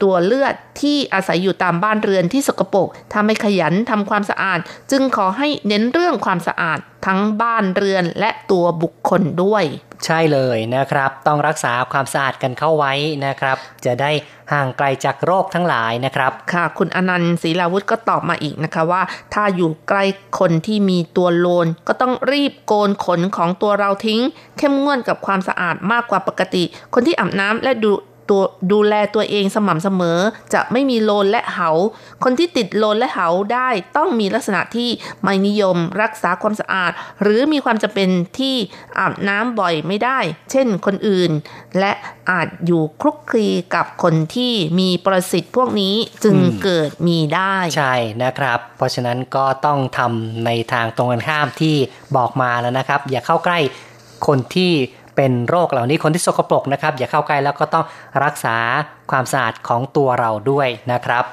ตัวเลือดที่อาศัยอยู่ตามบ้านเรือนที่สกปรกถ้าไม่ขยันทำความสะอาด จึงขอให้เน้นเรื่องความสะอาดทั้งบ้านเรือนและตัวบุคคลด้วย ใช่เลยนะครับ ต้องรักษาความสะอาดกันเข้าไว้นะครับ จะได้ห่างไกลจากโรคทั้งหลายนะครับ ค่ะ คุณอนันต์ศรีลาวุธก็ตอบมาอีกนะคะว่า ถ้าอยู่ใกล้คนที่มีตัวโลน ก็ต้องรีบโกนขนของตัวเราทิ้ง เข้มงวดกับความสะอาดมากกว่าปกติ คนที่อาบน้ำและดู ตัวดูแลตัวเองสม่ำเสมอ จะไม่มีโลนและเหา คนที่ติดโลนและเหาได้ต้องมีลักษณะที่ไม่นิยมรักษาความสะอาด หรือมีความจำเป็นที่อาบน้ำบ่อยไม่ได้ เช่นคนอื่น และอาจอยู่คลุกคลีกับคนที่มีประสิทธิ์พวกนี้จึงเกิดมีได้ ใช่นะครับ เพราะฉะนั้นก็ต้องทำในทางตรงกันข้ามที่บอกมาแล้วนะครับ อย่าเข้าใกล้คนที่ เป็นโรคเหล่านี้คนที่สกปรกนะครับ อย่าเข้าใกล้แล้วก็ต้องรักษาความสะอาดของตัวเราด้วยนะครับ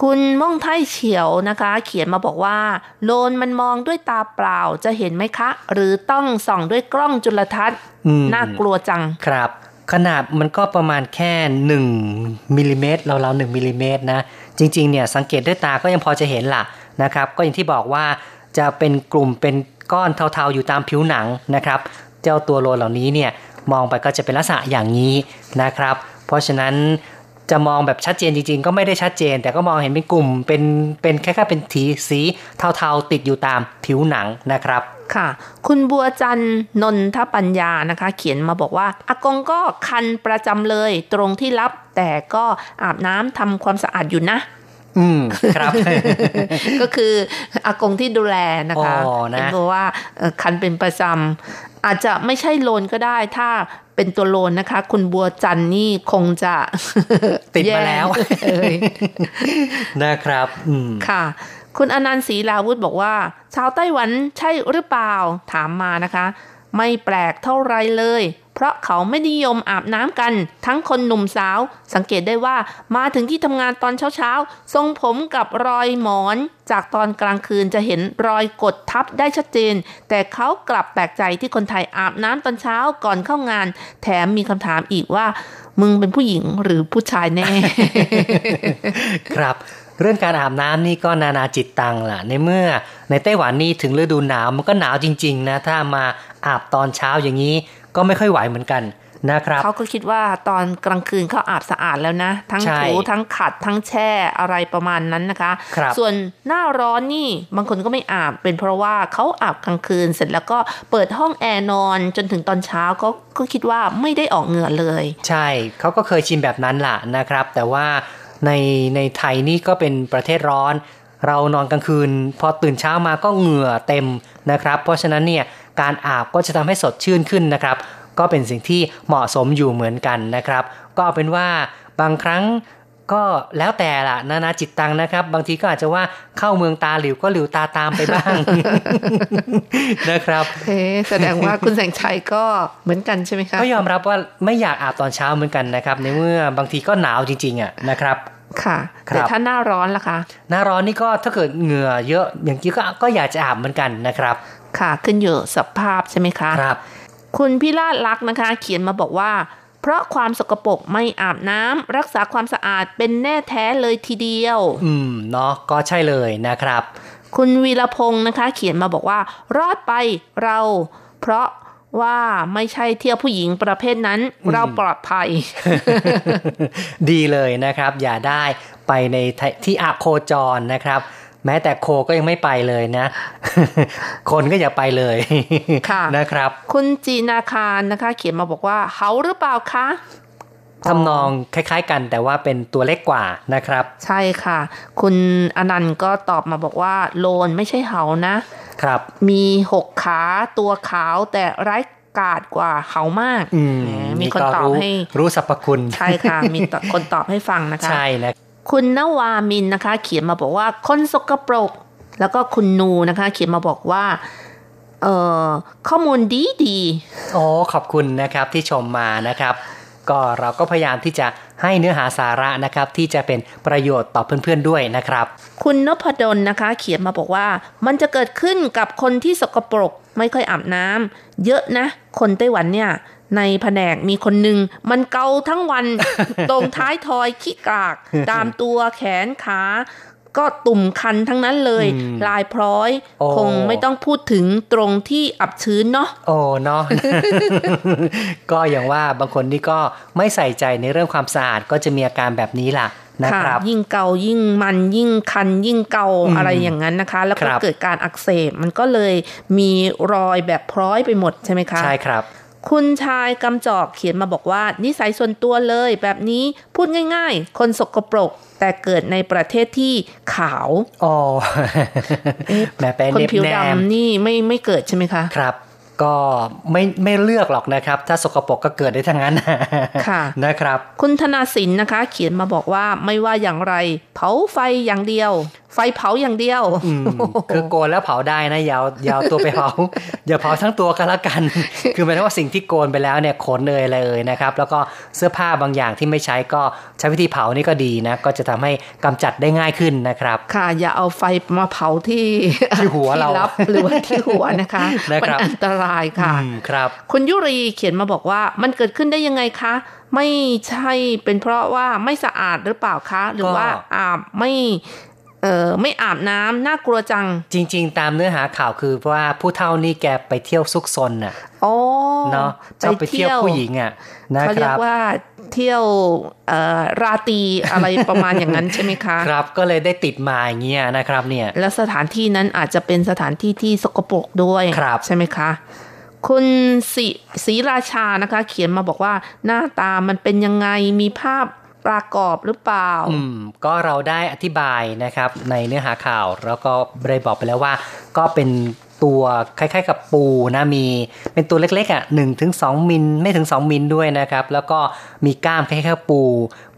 คุณม่องไทยเฉียวนะคะ เขียนมาบอกว่า โลนมันมองด้วยตาเปล่าจะเห็นไหมคะ หรือต้องส่องด้วยกล้องจุลทรรศน์อืมน่ากลัวจังครับ ขนาดมันก็ประมาณแค่1มิลลิเมตรเราๆ1มิลลิเมตรนะ จริงๆเนี่ยสังเกตด้วยตาก็ยังพอจะเห็นล่ะนะครับ ก็อย่างที่บอกว่าจะเป็นกลุ่มเป็นก้อนเทาๆอยู่ตามผิวหนังนะครับ เจ้าตัวโลนเหล่านี้เนี่ยมองไปก็จะเป็นลักษณะอย่างนี้นะครับ เพราะฉะนั้นจะมองแบบชัดเจนจริงๆ ก็ไม่ได้ชัดเจน แต่ก็มองเห็นเป็นกลุ่มเป็นเป็นแค่แค่เป็นทีสีเทาๆติดอยู่ตามผิวหนังนะครับค่ะ คุณบัวจันนนทปัญญานะคะ เขียนมาบอกว่าอากงก็คันประจำเลยตรงที่รับแต่ก็อาบน้ำทำความสะอาดอยู่นะ อืมครับ ก็คืออากงที่ดูแลนะคะอ๋อนะเห็นบอกว่าเอ่อคันเป็นประจำอาจจะไม่ใช่โลนก็ได้ถ้าเป็นตัวโลนนะคะ คุณบัวจันทร์นี่คงจะติดมาแล้วเอ่ยนะครับอืมค่ะ คุณอนันต์ศรีลาวุธบอกว่า ชาวไต้หวันใช่หรือเปล่าถามมานะคะ ไม่แปลกเท่าไรเลย เพราะเขาไม่นิยมอาบน้ำกัน ทั้งคนหนุ่มสาว สังเกตได้ว่ามาถึงที่ทำงานตอนเช้าๆ ทรงผมกับรอยหมอน จากตอนกลางคืนจะเห็นรอยกดทับได้ชัดเจน แต่เขากลับแปลกใจที่คนไทยอาบน้ำตอนเช้าก่อนเข้างาน แถมมีคำถามอีกว่า มึงเป็นผู้หญิงหรือผู้ชายแน่ ครับเรื่องการอาบน้ำนี่ก็นานาจิตตังล่ะ ในเมื่อในไต้หวันนี่ถึงฤดูหนาวมันก็หนาวจริง ๆ นะ ถ้ามาอาบตอนเช้าอย่างนี้ ก็ไม่ค่อยไหวเหมือนกันนะครับเขาก็คิดว่าตอนกลางคืนเขาอาบสะอาดแล้วนะ ทั้งใช่ถูทั้งขัดทั้งแช่อะไรประมาณนั้นนะคะครับส่วนหน้าร้อนนี่บางคนก็ไม่อาบเป็นเพราะว่าเขาอาบกลางคืนเสร็จแล้วก็เปิดห้องแอร์นอนจนถึงตอนเช้าก็ก็คิดว่าไม่ได้ออกเหงื่อเลย ใช่เขาก็เคยชินแบบนั้นล่ะนะครับ แต่ว่าในในไทยนี่ก็เป็นประเทศร้อน เรานอนกลางคืน พอตื่นเช้ามาก็เหงื่อเต็มนะครับ เพราะฉะนั้นเนี่ย การอาบก็จะทำให้สดชื่นขึ้นนะครับ ก็เป็นสิ่งที่เหมาะสมอยู่เหมือนกันนะครับ ก็เอาเป็นว่าบางครั้งก็แล้วแต่ละนานาจิตตังนะครับ บางทีก็อาจจะว่าเข้าเมืองตาหลิวก็หลิวตาตามไปบ้าง นะครับเฮ้แสดงว่าคุณแสงชัยก็เหมือนกันใช่ไหมคะก็ยอมรับว่าไม่อยากอาบตอนเช้าเหมือนกันนะครับ ในเมื่อบางทีก็หนาวจริง ๆอะนะครับค่ะครับแต่ถ้าหน้าร้อนล่ะคะ หน้าร้อนนี่ก็ถ้าเกิดเหงื่อเยอะอย่างที่ก็ก็อยากจะอาบเหมือนกันนะครับ ค่ะ ขึ้นอยู่สภาพใช่ไหมคะครับ คุณพิราชลักษณ์นะคะ เขียนมาบอกว่า เพราะความสกปรกไม่อาบน้ำรักษาความสะอาดเป็นแน่แท้เลยทีเดียว อืมเนาะก็ใช่เลยนะครับ คุณวีรพงศ์นะคะ เขียนมาบอกว่า รอดไปเรา เพราะว่าไม่ใช่เที่ยวผู้หญิงประเภทนั้นเราปลอดภัย ดีเลยนะครับ อย่าได้ไปในที่อาโคจรนะครับ แม้แต่โคก็ยังไม่ไปเลยนะ คนก็อย่าไปเลยค่ะนะครับ คุณจีนาคารนะคะ เขียนมาบอกว่าเฮาหรือเปล่าคะทำนองคล้าย ๆ กันแต่ว่าเป็นตัวเล็กกว่านะครับ ใช่ค่ะ คุณอนันต์ก็ตอบมาบอกว่า โลนไม่ใช่เฮานะ ครับ มีหกขาตัวขาวแต่ไร้กาดกว่าเขามากอืมแหมมีคนก็ตอบรู้ให้รู้สรรพคุณ ใช่ค่ะ มีตคนตอบให้ฟังนะคะ ใช่นะ คุณนวามินนะคะ เขียนมาบอกว่าคนสกปรก แล้วก็คุณนูนะคะ เขียนมาบอกว่าเอ่อข้อมูลดีดีโอ้ขอบคุณนะครับที่ชมมานะครับ ก็เราก็พยายามที่จะให้เนื้อหาสาระนะครับ ที่จะเป็นประโยชน์ต่อเพื่อนๆด้วยนะครับ คุณนพดลนะคะ เขียนมาบอกว่ามันจะเกิดขึ้นกับคนที่สกปรก ไม่ค่อยอาบน้ำเยอะนะ คนไต้หวันเนี่ย ในแผนกมีคนหนึ่งมันเกาทั้งวันตรงท้ายทอยขี้กาก ตามตัวแขนขาก็ตุ่มคันทั้งนั้นเลยอืมลายพร้อยโอ้คงไม่ต้องพูดถึงตรงที่อับชื้นเนาะโอ้เนาะก็อย่างว่าบางคนนี่ก็ไม่ใส่ใจในเรื่องความสะอาดก็จะมีอาการแบบนี้ล่ะนะครับยิ่งเกายิ่งมันยิ่งคันยิ่งเกาอืมอะไรอย่างนั้นนะคะ แล้วคก็รับเกิดการอักเสบมันก็เลยมีรอยแบบพร้อยไปหมดใช่ไหมคะใช่ครับ คุณชายกำจอกเขียนมาบอกว่า นิสัยส่วนตัวเลยแบบนี้พูดง่าย ๆ คนสกปรก แต่เกิดในประเทศที่ขาวอ๋อแหมเป็นคนเน็บผิวแนมดำนี่ไม่ไม่เกิดใช่ไหมคะครับก็ไม่ไม่เลือกหรอกนะครับ ถ้าสกปรกก็เกิดได้ทั้งนั้นค่ะนะครับ คุณธนาสินนะคะ เขียนมาบอกว่าไม่ว่าอย่างไร เผาไฟอย่างเดียว ไฟเผาอย่างเดียวอืมคือโกนแล้วเผาได้นะอยาวยาวตัวไปเผาอย่าเผาทั้งตัวกันละกัน คือหมายถึงว่าสิ่งที่โกนไปแล้วเนี่ยขนเอยอะไรเอ่ยนะครับ แล้วก็เสื้อผ้าบางอย่างที่ไม่ใช้ก็ใช้วิธีเผานี่ก็ดีนะ ก็จะทำให้กำจัดได้ง่ายขึ้นนะครับ ค่ะ อย่าเอาไฟมาเผาที่ที่หัวเราที่รับหรือว่าที่หัวนะคะนะมัครับอันตรายค่ะอืมครับ คุณยุรีเขียนมาบอกว่ามันเกิดขึ้นได้ยังไงคะไม่ใช่เป็นเพราะว่าไม่สะอาดหรือเปล่าคะ หรือว่าอาบไม่ เอ่อไม่อาบน้ำน่ากลัวจัง จริง ๆ ตามเนื้อหาข่าวคือว่าผู้เฒ่านี่แกไปเที่ยวซุกซนน่ะอ๋อเนาะชอบไปเที่ยวผู้หญิงอะนะเขาคเรียรักบว่าเที่ยวเอ่อราตรีอะไรประมาณอย่างนั้นใช่ไหมคะ ครับก็เลยได้ติดมาอย่างเงี้ยนะครับเนี่ย แล้วสถานที่นั้นอาจจะเป็นสถานที่ที่สกปรกด้วยครับใช่ไหมคะคุณศรีศรีราชานะคะ เขียนมาบอกว่าหน้าตามันเป็นยังไงมีภาพ ประกอบหรือเปล่า อืม ก็เราได้อธิบายนะครับ ในเนื้อหาข่าว แล้วก็ได้บอกไปแล้วว่า ก็เป็นตัวคล้ายๆกับปูนะ มีเป็นตัวเล็กๆอะหนึ่งถึงสองมิลไม่ถึง 2 มิลด้วยนะครับ แล้วก็มีกล้ามคล้ายๆกับปู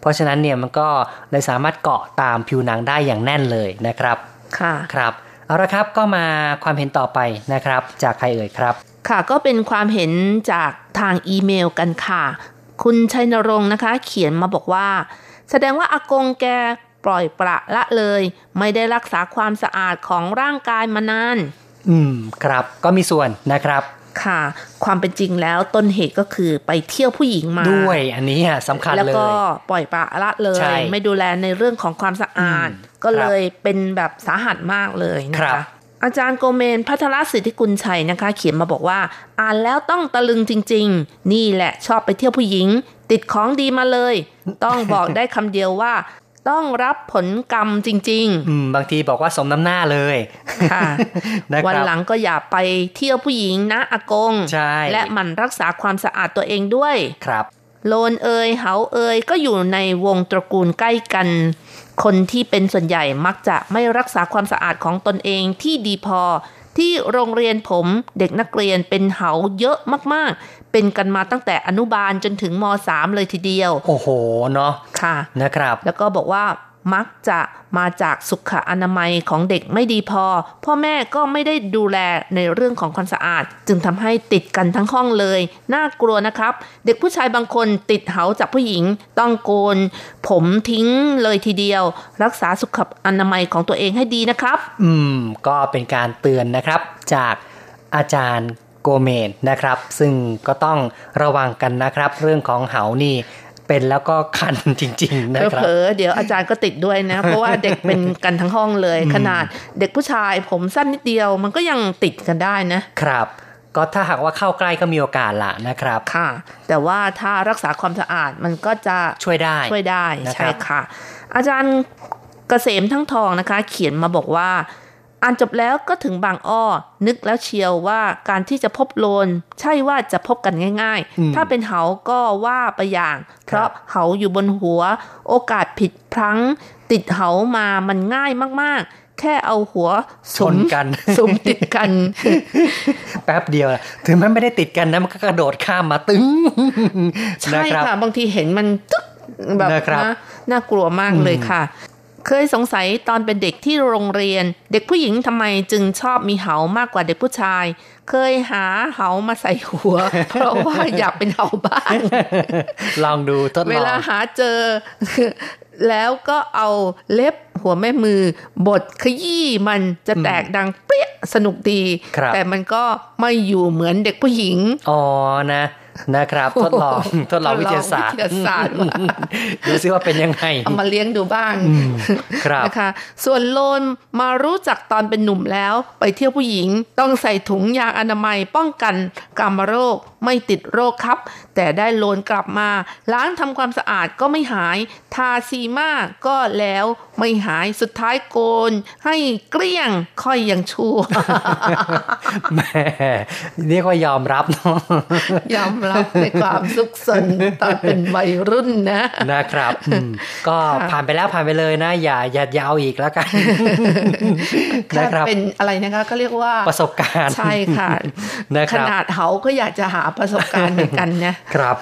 เพราะฉะนั้นเนี่ยมันก็เลยสามารถเกาะตามผิวหนังได้อย่างแน่นเลยนะครับ ค่ะ ครับ เอาละครับก็มาความเห็นต่อไปนะครับ จากใครเอ่ยครับค่ะก็เป็นความเห็นจากทางอีเมลกันค่ะ คุณชัยนรงค์นะคะ เขียนมาบอกว่า แสดงว่าอากงแกปล่อยปละละเลย ไม่ได้รักษาความสะอาดของร่างกายมานาน อืมครับก็มีส่วนนะครับค่ะ ความเป็นจริงแล้วต้นเหตุก็คือไปเที่ยวผู้หญิงมาด้วยอันนี้อะสำคัญแล้วเลยก็ปล่อยปละละเลใช่ยไม่ดูแลในเรื่องของความสะอาดอืมก็เลยเป็นแบบสาหัสมากเลยนะครัคะบ อาจารย์โกเมนพัทรสิทธิกุลชัยนะคะ เขียนมาบอกว่า อ่านแล้วต้องตะลึงจริง ๆ นี่แหละชอบไปเที่ยวผู้หญิง ติดของดีมาเลย ต้องบอกได้คำเดียวว่า ต้องรับผลกรรมจริงๆอืมบางทีบอกว่าสมน้ำหน้าเลยค่ะนะครับวันหลังก็อย่าไปเที่ยวผู้หญิงนะอากงใช่และหมั่นรักษาความสะอาดตัวเองด้วยครับ โลนเอยเหาเอยก็อยู่ในวงตระกูลใกล้กัน คนที่เป็นส่วนใหญ่มักจะไม่รักษาความสะอาดของตนเองที่ดีพอ ที่โรงเรียนผมเด็กนักเรียนเป็นเหาเยอะมากๆ เป็นกันมาตั้งแต่อนุบาลจนถึงม .3 เลยทีเดียว โอ้โห เนาะค่ะนะครับ แล้วก็บอกว่า มักจะมาจากสุขอนามัยของเด็กไม่ดีพอ พ่อแม่ก็ไม่ได้ดูแลในเรื่องของความสะอาด จึงทำให้ติดกันทั้งห้องเลย น่ากลัวนะครับ เด็กผู้ชายบางคนติดเหาจากผู้หญิง ต้องโกน ผมทิ้งเลยทีเดียว รักษาสุขอนามัยของตัวเองให้ดีนะครับ อืม ก็เป็นการเตือนนะครับ จากอาจารย์โกเมนนะครับ ซึ่งก็ต้องระวังกันนะครับ เรื่องของเหานี่ เป็นแล้วก็คันจริง ๆ นะคเผรับลอๆเดี๋ยวอาจารย์ก็ติดด้วยนะ เพราะว่าเด็กเป็นกันทั้งห้องเลย ขนาดเด็กผู้ชายผมสั้นนิดเดียวมันก็ยังติดกันได้นะ ครับ ก็ถ้าหากว่าเข้าใกล้ก็มีโอกาสละนะครับค่ะ แต่ว่าถ้ารักษาความสะอาดมันก็จะช่วยได้ช่วยได้นะครับใช่ค่ะ อาจารย์เกษมทั้งทองนะคะ เขียนมาบอกว่า อ่านจบแล้วก็ถึงบางอ้อ นึกแล้วเชียวว่าการที่จะพบโลน ใช่ว่าจะพบกันง่ายอืมๆถ้าเป็นเหาก็ว่าไปอย่าง เพราะเหาอยู่บนหัว โอกาสผิดพลั้ง ติดเหามามันง่ายมากๆแค่เอาหัวชนกันสุมติดกัน แป๊บเดียวนะถึงมันไม่ได้ติดกันนะมันก็กระโดดข้ามมาตึ้งใช่นะครับค่ะบางทีเห็นมันตึ๊กแบบนะครับนะน่ากลัวมากเลยค่ะ เคยสงสัยตอนเป็นเด็กที่โรงเรียน เด็กผู้หญิงทำไมจึงชอบมีเหามากกว่าเด็กผู้ชาย เคยหาเหามาใส่หัว เพราะว่าอยากเป็นเหาบ้างลองดูทดลองเวลาหาเจอ แล้วก็เอาเล็บหัวแม่มือบดขยี้มันจะแตกดังเปรี้ยสนุกดีครับแต่มันก็ไม่อยู่เหมือนเด็กผู้หญิงอ๋อนะ นะครับ ทดลองทดลองวิทยาศาสตร์ทดลองวิทยาศาสตร์ว่าดูซิว่าเป็นยังไงเอามาเลี้ยงดูบ้างครับนะคะส่วนโลนมารู้จักตอนเป็นหนุ่มแล้ว ไปเที่ยวผู้หญิง ต้องใส่ถุงยางอนามัยป้องกันกามโรค ไม่ติดโรคครับ แต่ได้โลนกลับมา ล้างทำความสะอาดก็ไม่หาย ทาซีมาก็แล้วไม่หายสุดท้ายโกน ให้เกลี้ยงค่อยยังชั่วแหมเรียกว่ายอมรับเนาะยอมรับในความสุขสนตอนเป็นวัยรุ่นนะนะครับอืมก็ผ่านไปแล้วผ่านไปเลยนะ อย่าอย่าอย่าเอาอีกแล้วกันแค่นะครับเป็นอะไรนะคะก็เรียกว่าประสบการณ์ใช่ค่ะนะคขรับนาดเขาก็อยากจะหาประสบการณ์เหมือนกันนะครับ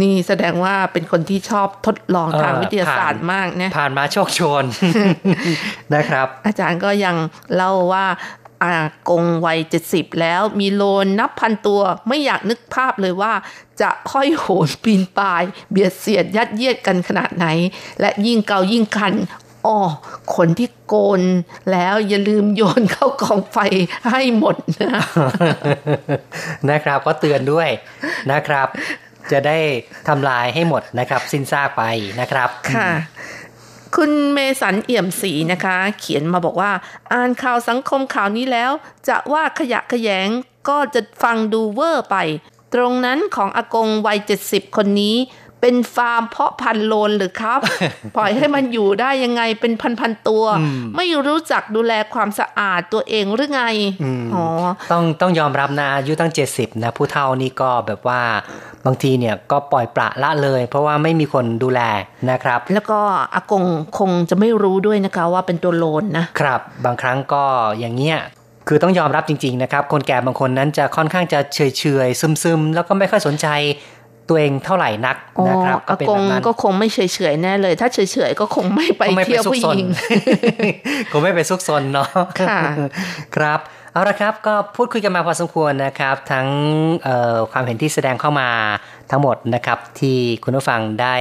นี่แสดงว่าเป็นคนที่ชอบทดลองทางเออวิทยาศาสตผ่าร์นมากนะผ่านมาโชคโชนนะครับ อาจารย์ก็ยังเล่าว่าอากงวัยเจ็ดสิบแล้วมีโลนนับพันตัวไม่อยากนึกภาพเลยว่า จะค่อยโหนปีนป่าย เบียดเสียดยัดเยียดกันขนาดไหน และยิ่งเกายิ่งคัน อ๋อคนที่โกนแล้วอย่าลืมโยนเข้ากองไฟให้หมดนะนะครับ ก็เตือนด้วยนะครับ จะได้ทำลายให้หมดนะครับ สิ้นซากไปนะครับค่ะ คุณเมสันเอี่ยมศรีนะคะ เขียนมาบอกว่า อ่านข่าวสังคมข่าวนี้แล้ว จะว่าขยะขยงก็จะฟังดูเวอร์ไป ตรงนั้นของอากงวัยเจ็ดสิบคนนี้ เป็นฟาร์มเพาะพันธุ์โลนหรือครับ ปล่อยให้มันอยู่ได้ยังไงเป็นพันๆตัว ไม่รู้จักดูแลความสะอาดตัวเองหรือไงมอ๋อต้องต้องยอมรับนะอายุตั้ง 70 นะผู้เฒ่านี่ก็แบบว่าบางทีเนี่ยก็ปล่อยปละละเลย เพราะว่าไม่มีคนดูแลนะครับ แล้วก็อากงคงจะไม่รู้ด้วยนะคะว่าเป็นตัวโลนนะครับ บางครั้งก็อย่างเงี้ยคือต้องยอมรับจริง ๆ นะครับ คนแก่บางคนนั้นจะค่อนข้างจะเฉยเฉยซึมซึมๆแล้วก็ไม่ค่อยสนใจ ตัวเองเท่าไหร่นักอ๋อนะครับอาเป็นกแบงบนั้นก็คงไม่เฉยเฉยๆแน่เลย ถ้าเฉยเฉยๆก็คงไม่ไปคงไม่เที่ยวซุกผู้ซหนญิงคงไม่ไปซุกซนเนาะค่ะครับเอาละครับก็พูดคุยกันมาพอสมควรนะครับ ทั้งเอ่อความเห็นที่แสดงเข้ามาทั้งหมดนะครับ ที่คุณผู้ฟังได้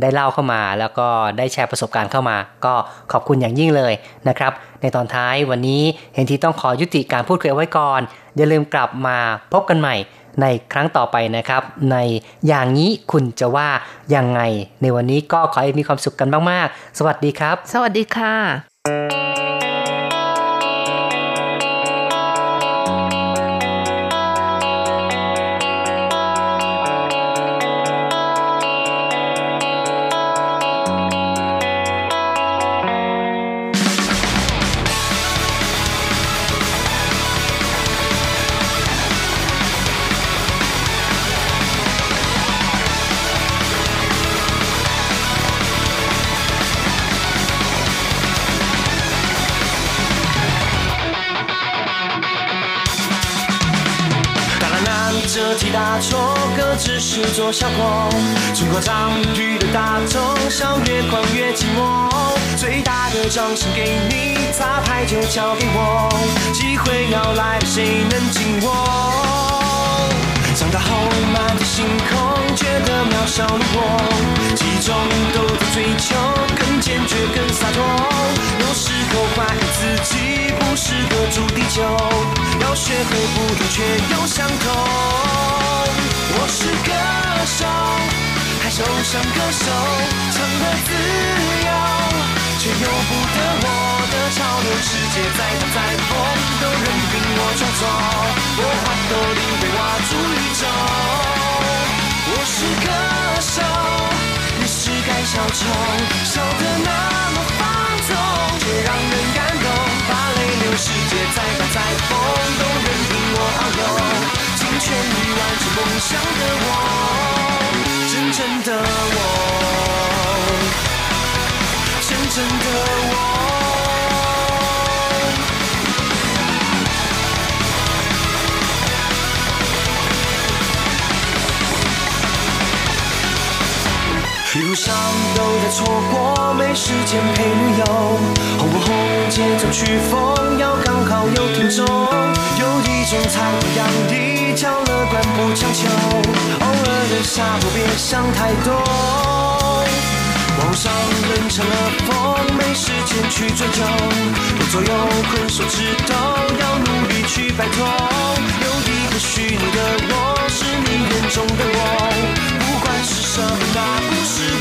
ได้เล่าเข้ามา แล้วก็ได้แชร์ประสบการณ์เข้ามา ก็ขอบคุณอย่างยิ่งเลยนะครับ ในตอนท้ายวันนี้เห็นทีต้องขอยุติการพูดคุยเอาไว้ก่อน อย่าลืมกลับมาพบกันใหม่ ในครั้งต่อไปนะครับ ในอย่างนี้คุณจะว่ายังไง ในวันนี้ก็ขอให้มีความสุขกันมาก ๆ สวัสดีครับ สวัสดีค่ะ 各只是做小空。经过张雨的大钟，笑越狂越寂寞。最大的掌声给你，擦牌就交给我。机会要来，谁能紧握？长大后满天星空，的渺小如我，其中都在追求，更坚决，更洒脱。有时候怀疑自己不适合住地球，要学会不同却又相同。我是歌手，还手上歌手，唱的自由，却由不得我的潮流。世界再大再疯，都任凭我闯走。我花朵里被挖出宇宙。我是歌手，你是该小丑，笑得那么放纵，却让人感动。把泪流，世界再大再疯，都任凭我遨游。尽全力完成梦想的我，真正的我，真正的我。一路上都在错过，没时间陪女友，红不红节奏曲风要刚好有听众，有一种才华洋溢，叫乐观不强求，偶尔的洒脱别想太多。网上人成了风，没时间去追究，不左右困手指头，要努力去摆脱。有一个虚拟的我，是你眼中的我，sometimes soon.